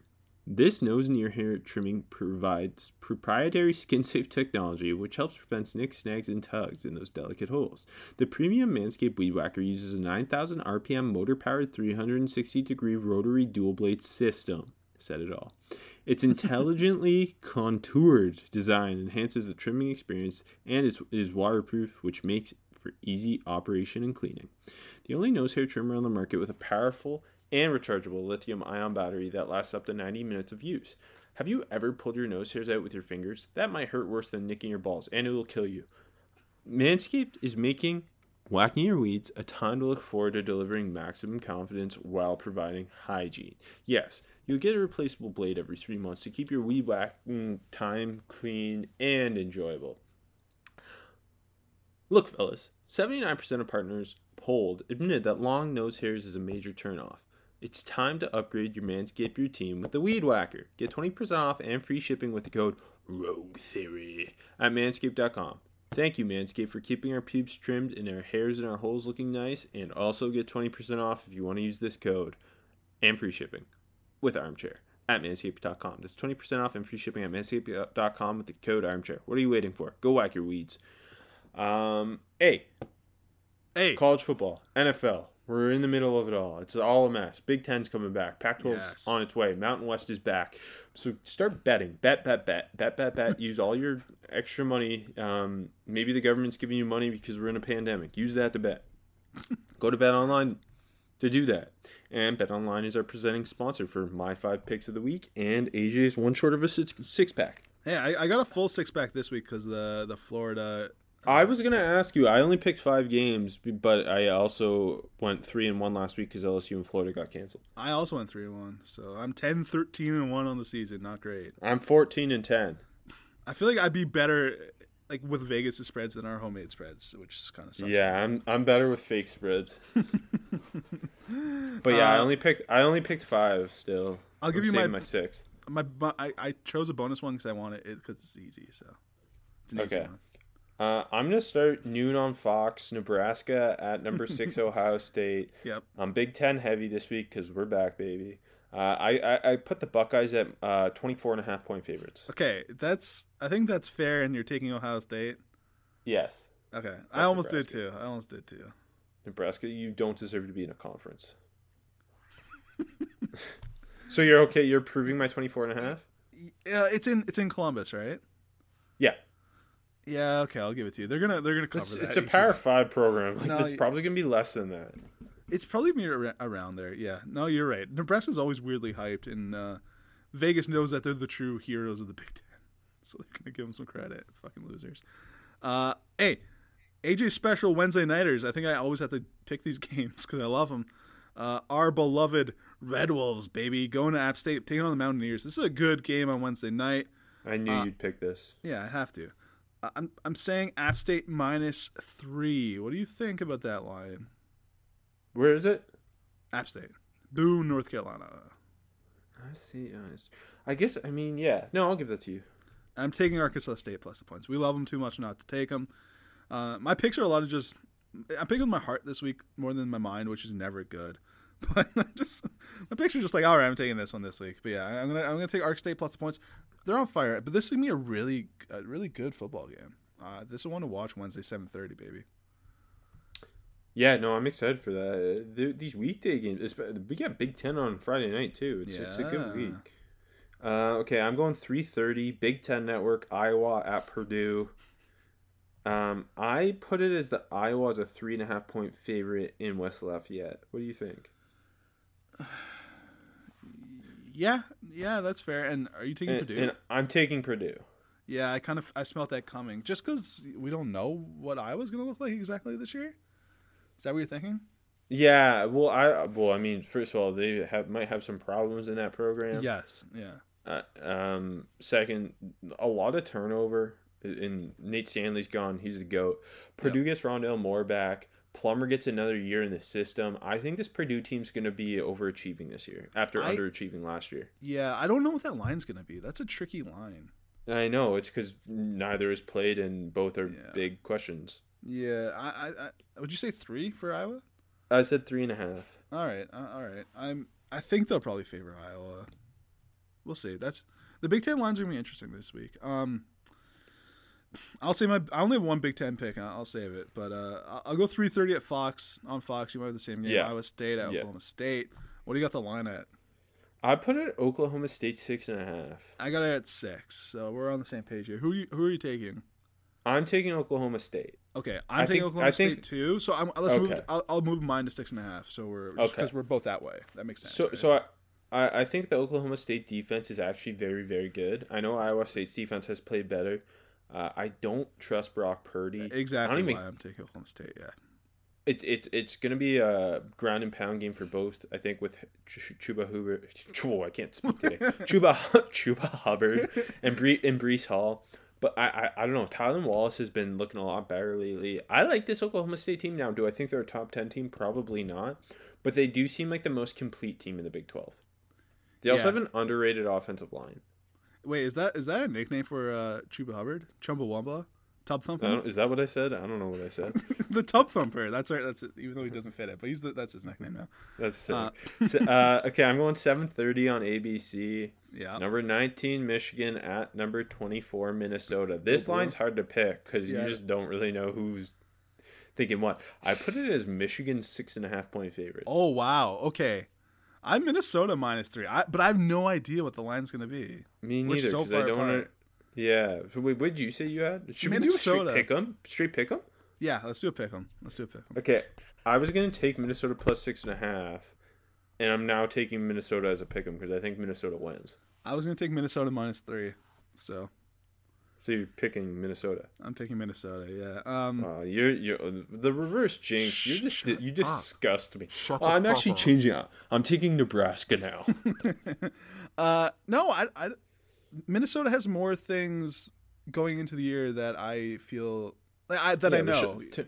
This nose and ear hair trimming provides proprietary skin safe technology which helps prevent nicks, snags, and tugs in those delicate holes. The premium Manscaped Weed Whacker uses a 9,000 RPM motor powered 360 degree rotary dual blade system. Said it all. Its intelligently contoured design enhances the trimming experience and it is waterproof, which makes for easy operation and cleaning. The only nose hair trimmer on the market with a powerful and rechargeable lithium ion battery that lasts up to 90 minutes of use. Have you ever pulled your nose hairs out with your fingers? That might hurt worse than nicking your balls, and it will kill you. Manscaped is making whacking your weeds a time to look forward to delivering maximum confidence while providing hygiene. Yes, you'll get a replaceable blade every three months to keep your weed whacking time clean and enjoyable. Look, fellas, 79% of partners polled admitted that long nose hairs is a major turnoff. It's time to upgrade your Manscaped routine with the Weed Whacker. Get 20% off and free shipping with the code Rogue Theory at manscaped.com. Thank you, Manscaped, for keeping our pubes trimmed and our hairs and our holes looking nice. And also get 20% off if you want to use this code and free shipping with Armchair at manscaped.com. That's 20% off and free shipping at manscaped.com with the code Armchair. What are you waiting for? Go whack your weeds. Um, hey, hey, college football, NFL. We're in the middle of it all. It's all a mess. Big Ten's coming back. Pac 12's Yes. on its way. Mountain West is back. So start betting. Bet, bet, bet. Bet, bet, bet. Use all your extra money. Um, maybe the government's giving you money because we're in a pandemic. Use that to bet. Go to Bet Online to do that. And Bet Online is our presenting sponsor for my five picks of the week and AJ's one short of a six, pack. hey, I, I got a full six pack this week because the the Florida. I was gonna ask you. I only picked five games, but I also went three and one last week because LSU and Florida got canceled. I also went three and one, so I'm 10, 13 and one on the season. Not great. I'm fourteen and ten. I feel like I'd be better like with Vegas' spreads than our homemade spreads, which is kind of sucks. Yeah, I'm I'm better with fake spreads. but yeah, I only picked I only picked five. Still, Uh, I'll give I'm you my- my sixth. My, my I, I chose a bonus one because I want it because it's easy. So it's an easy Okay. one. Uh, I'm gonna start noon on Fox, Nebraska at number six Ohio State. Yep. I'm Big Ten heavy this week because we're back, baby. Uh, I, I I put the Buckeyes at uh, 24 and a half point favorites. Okay, that's I think that's fair, and you're taking Ohio State. Yes, Okay, I almost Nebraska. did too. I almost did too. Nebraska, you don't deserve to be in a conference. so you're okay. You're proving my 24 and a half. Yeah, it's in it's in Columbus, right? Yeah, Yeah. Okay, I'll give it to you. They're gonna they're gonna cover it's, that. it's a Power Five program. Like, No, it's you- probably gonna be less than that. It's probably me ar- around there. Yeah. No, you're right. Nebraska's always weirdly hyped, and uh, Vegas knows that they're the true heroes of the Big Ten, so they're gonna give them some credit. Fucking losers. Uh, hey, AJ Special Wednesday Nighters. I think I always have to pick these games because I love them. Uh, our beloved Red Wolves, baby, going to App State, taking on the Mountaineers. This is a good game on Wednesday night. I knew Uh, you'd pick this. Yeah, I have to. I'm I'm saying App State minus three. What do you think about that line? Where is it? App State, Boone, North Carolina. I see. I guess. I mean, yeah. No, I'll give that to you. I'm taking Arkansas State plus the points. We love them too much not to take them. Uh, my picks are a lot of just. I'm picking with my heart this week more than my mind, which is never good. But I just my picks are just like, all right, I'm taking this one this week. But yeah, I'm gonna I'm gonna take Ark State plus the points. They're on fire, but this is gonna be a really a really good football game. Uh, this is one to watch Wednesday, 7:30, baby. Yeah, no, I'm excited for that. These weekday games, we got Big Ten on Friday night too. It's, it's a good week. Uh, okay, I'm going 3:30 Big Ten Network, Iowa at Purdue. Um, I put it as the Iowa's a three and a half point favorite in West Lafayette. What do you think? Yeah, yeah, that's fair. And are you taking And, Purdue? and I'm taking Purdue. yeah, I kind of I smelt that coming. Just because we don't know what Iowa's going to look like exactly this year. Is that what you're thinking? Yeah, well, I well, I mean, first of all, they have might have some problems in that program. Yes. Yeah. Uh, um, second, a lot of turnover. And Nate Stanley's gone. He's the goat. Purdue gets Rondale Moore back. Plummer gets another year in the system. I think this Purdue team's going to be overachieving this year after I- underachieving last year. Yeah, I don't know what that line's going to be. That's a tricky line. I know it's because neither is played and both are Yeah. big questions. Yeah, I, I, I would you say three for Iowa? I said three and a half. All right, uh, all right. I'm. I think they'll probably favor Iowa. We'll see. That's the Big Ten lines are gonna be interesting this week. Um, I'll say my. I only have one Big Ten pick. and I'll save it, but uh, I'll- go three thirty at Fox on Fox. You might have the same game. Yeah. Iowa State at Yeah. Oklahoma State. What do you got the line at? I put it at Oklahoma State six and a half. I got it at six. So we're on the same page here. Who you, who are you taking? I'm taking Oklahoma State. Okay, I'm I taking think- Oklahoma I think- State too. So I'm, let's move. Okay. I'll, I'll move mine to six and a half. So we're Okay. because we're both that way. That makes sense. So right? so I, I I think the Oklahoma State defense is actually very very good. I know Iowa State's defense has played better. Uh, I don't trust Brock Purdy. exactly I don't even. why I'm taking Oklahoma State. Yeah. It, it, it's going to be a ground and pound game for both. I think with Ch- Chuba Hubbard, Whoa, I can't speak today. Chuba Chuba Hubbard and Bree and Breece Hall. But I, I I don't know. Tylan Wallace has been looking a lot better lately. I like this Oklahoma State team now. Do I think they're a top ten team? Probably not. But they do seem like the most complete team in the Big Twelve. They also Yeah. have an underrated offensive line. Wait, is that is that a nickname for uh, Chuba Hubbard? Chumbawamba? Tub Thumper? is that what I said? I don't know what I said. the Tub Thumper. That's right. That's it. Even though he doesn't fit it, but he's the, that's his nickname now. That's sick. Uh, So- uh, okay, I'm going 7:30 on ABC. Yeah. Number 19 Michigan at number 24 Minnesota. This boy. line's hard to pick because Yeah. you just don't really know who's thinking what. I put it as Michigan's six and a half point favorites. Oh wow. Okay. I'm Minnesota minus three, I, but I have no idea what the line's gonna be. me neither. we're so 'cause I far don't. wanna- apart. Yeah. So wait, what did you say you had? Should we do a Minnesota. straight pick 'em? Straight pick 'em? Yeah, let's do a pick 'em. Let's do a pick 'em. Okay, I was gonna take Minnesota plus six and a half, and I'm now taking Minnesota as a pick 'em because I think Minnesota wins. I was gonna take Minnesota minus three, so So you're picking Minnesota. I'm picking Minnesota. Yeah. Um. Uh, you're you're the reverse jinx. You just you disgust me. Shut Oh, I'm actually up. changing. I'm taking Nebraska now. Uh. No. I. I. Minnesota has more things going into the year that I feel like I, that I Yeah, but know. sh- t-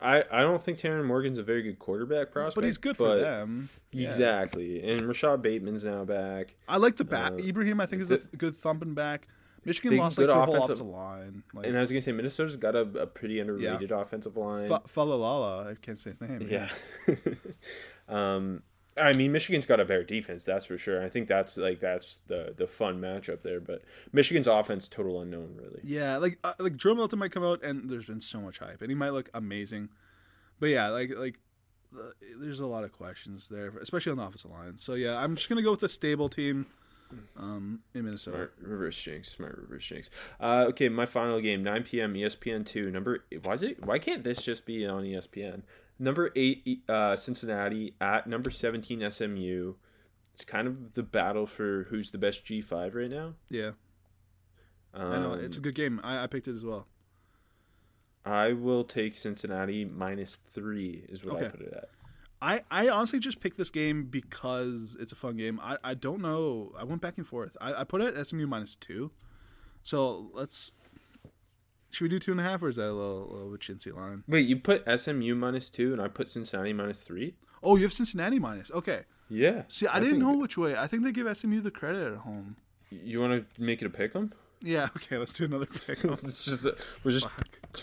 I I don't think Tanner Morgan's a very good quarterback prospect, but he's good for but- them. Yeah. Exactly, and Rashod Bateman's now back. I like the back. Uh, Ibrahim, I think, is a good thumping back. Michigan Big- lost like good whole offensive- offensive line. Like And I was gonna say Minnesota's got a, a pretty underrated offensive line. Fa- Falalala, I can't say his name. yeah. um, I mean, Michigan's got a better defense, that's for sure. I think that's like that's the the fun matchup there. But Michigan's offense, total unknown, really. Yeah, like uh, like Joe Milton might come out, and there's been so much hype, and he might look amazing. But yeah, like like uh, there's a lot of questions there, especially on the offensive line. So yeah, I'm just gonna go with the stable team um, in Minnesota. Smart reverse jinx. Smart reverse jinx. Uh, okay, my final game, 9 p.m. ESPN two. Number why is it? Why can't this just be on ESPN? Number eight, uh, Cincinnati at number 17 SMU. It's kind of the battle for who's the best G five right now. Yeah, Um, I know it's a good game. I, I picked it as well. I will take Cincinnati minus three. Is what I put it at. I, I honestly just picked this game because it's a fun game. I, I don't know. I went back and forth. I, I put it at SMU minus two. So let's. Should we do two and a half, or is that a little, little chintzy line? Wait, you put SMU minus two, and I put Cincinnati minus three. Oh, you have Cincinnati minus. Okay. Yeah. See, I, didn't know which way. I think they give SMU the credit at home. You want to make it a pick 'em? Yeah. Okay. Let's do another pick. It's just we're just.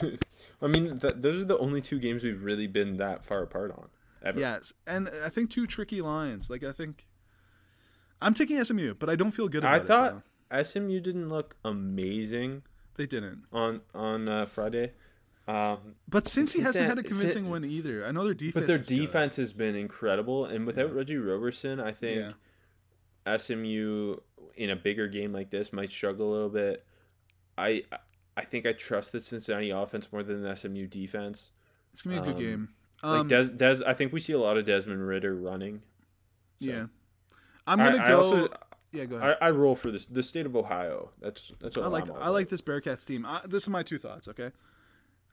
I mean, th- those are the only two games we've really been that far apart on ever. yes, and I think two tricky lines. Like I think. I'm taking SMU, but I don't feel good about I it. thought though. SMU didn't look amazing they didn't. on on uh, Friday, um, But since he hasn't had a convincing Cin- win either, I know their defense. but their is good. defense has been incredible. And without Reggie Roberson, I think SMU in a bigger game like this might struggle a little bit. I I think I trust the Cincinnati offense more than the SMU defense. It's gonna be a good um. Like Des, Des, I think we see a lot of Desmond Ridder running. yeah. I'm gonna I go. also- Yeah, go ahead. I, I roll for this the state of Ohio. That's that's what I like I like this Bearcats team. Uh, this is my two thoughts. Okay,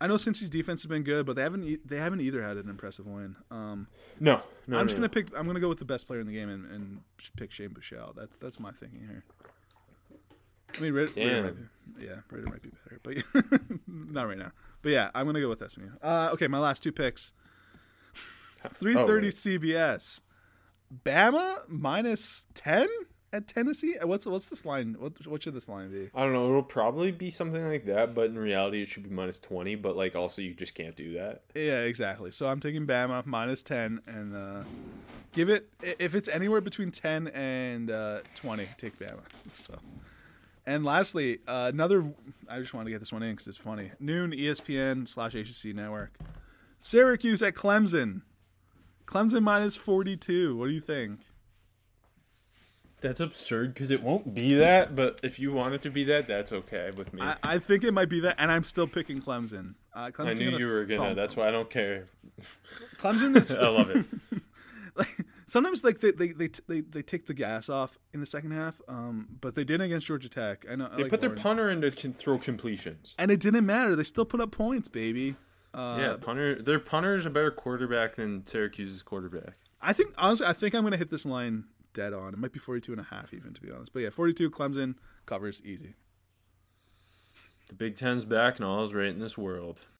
I know Cincy's defense has been good, but they haven't e- they haven't either had an impressive win. Um, No, no, I'm no, just gonna no. pick. I'm gonna go with the best player in the game and, and pick Shane Buechele. That's that's my thinking here. I mean, Ridder, Ridder might be, yeah, Ritter might be better, but not right now. But yeah, I'm gonna go with SMU. Uh, okay, my last two picks. 3:30 right. CBS. Bama minus ten at Tennessee. What's what's this line? What what should this line be? I don't know. It'll probably be something like that, but in reality, it should be minus twenty. But like, also, you just can't do that. Yeah, exactly. So I'm taking Bama minus ten and uh, give it if it's anywhere between ten and uh, twenty, take Bama. So, and lastly, uh, another. I just want to get this one in because it's funny. Noon ESPN slash ACC network. Syracuse at Clemson. Clemson minus forty two. What do you think? That's absurd because it won't be that. But if you want it to be that, that's okay with me. I, I think it might be that, and I'm still picking Clemson. Uh, Clemson's I knew you were gonna. That's why I don't care. Clemson is I love it. like sometimes like they they they, they, they take the gas off in the second half, um, but they didn't against Georgia Tech. I know I They like put their punter in to throw completions. and it didn't matter. They still put up points, baby. Uh, yeah, punter. Their punter is a better quarterback than Syracuse's quarterback. I think honestly, I think I'm gonna hit this line dead on. It might be 42 and a half even to be honest, but yeah, 42 Clemson covers easy. The Big Ten's back, and all is right in this world.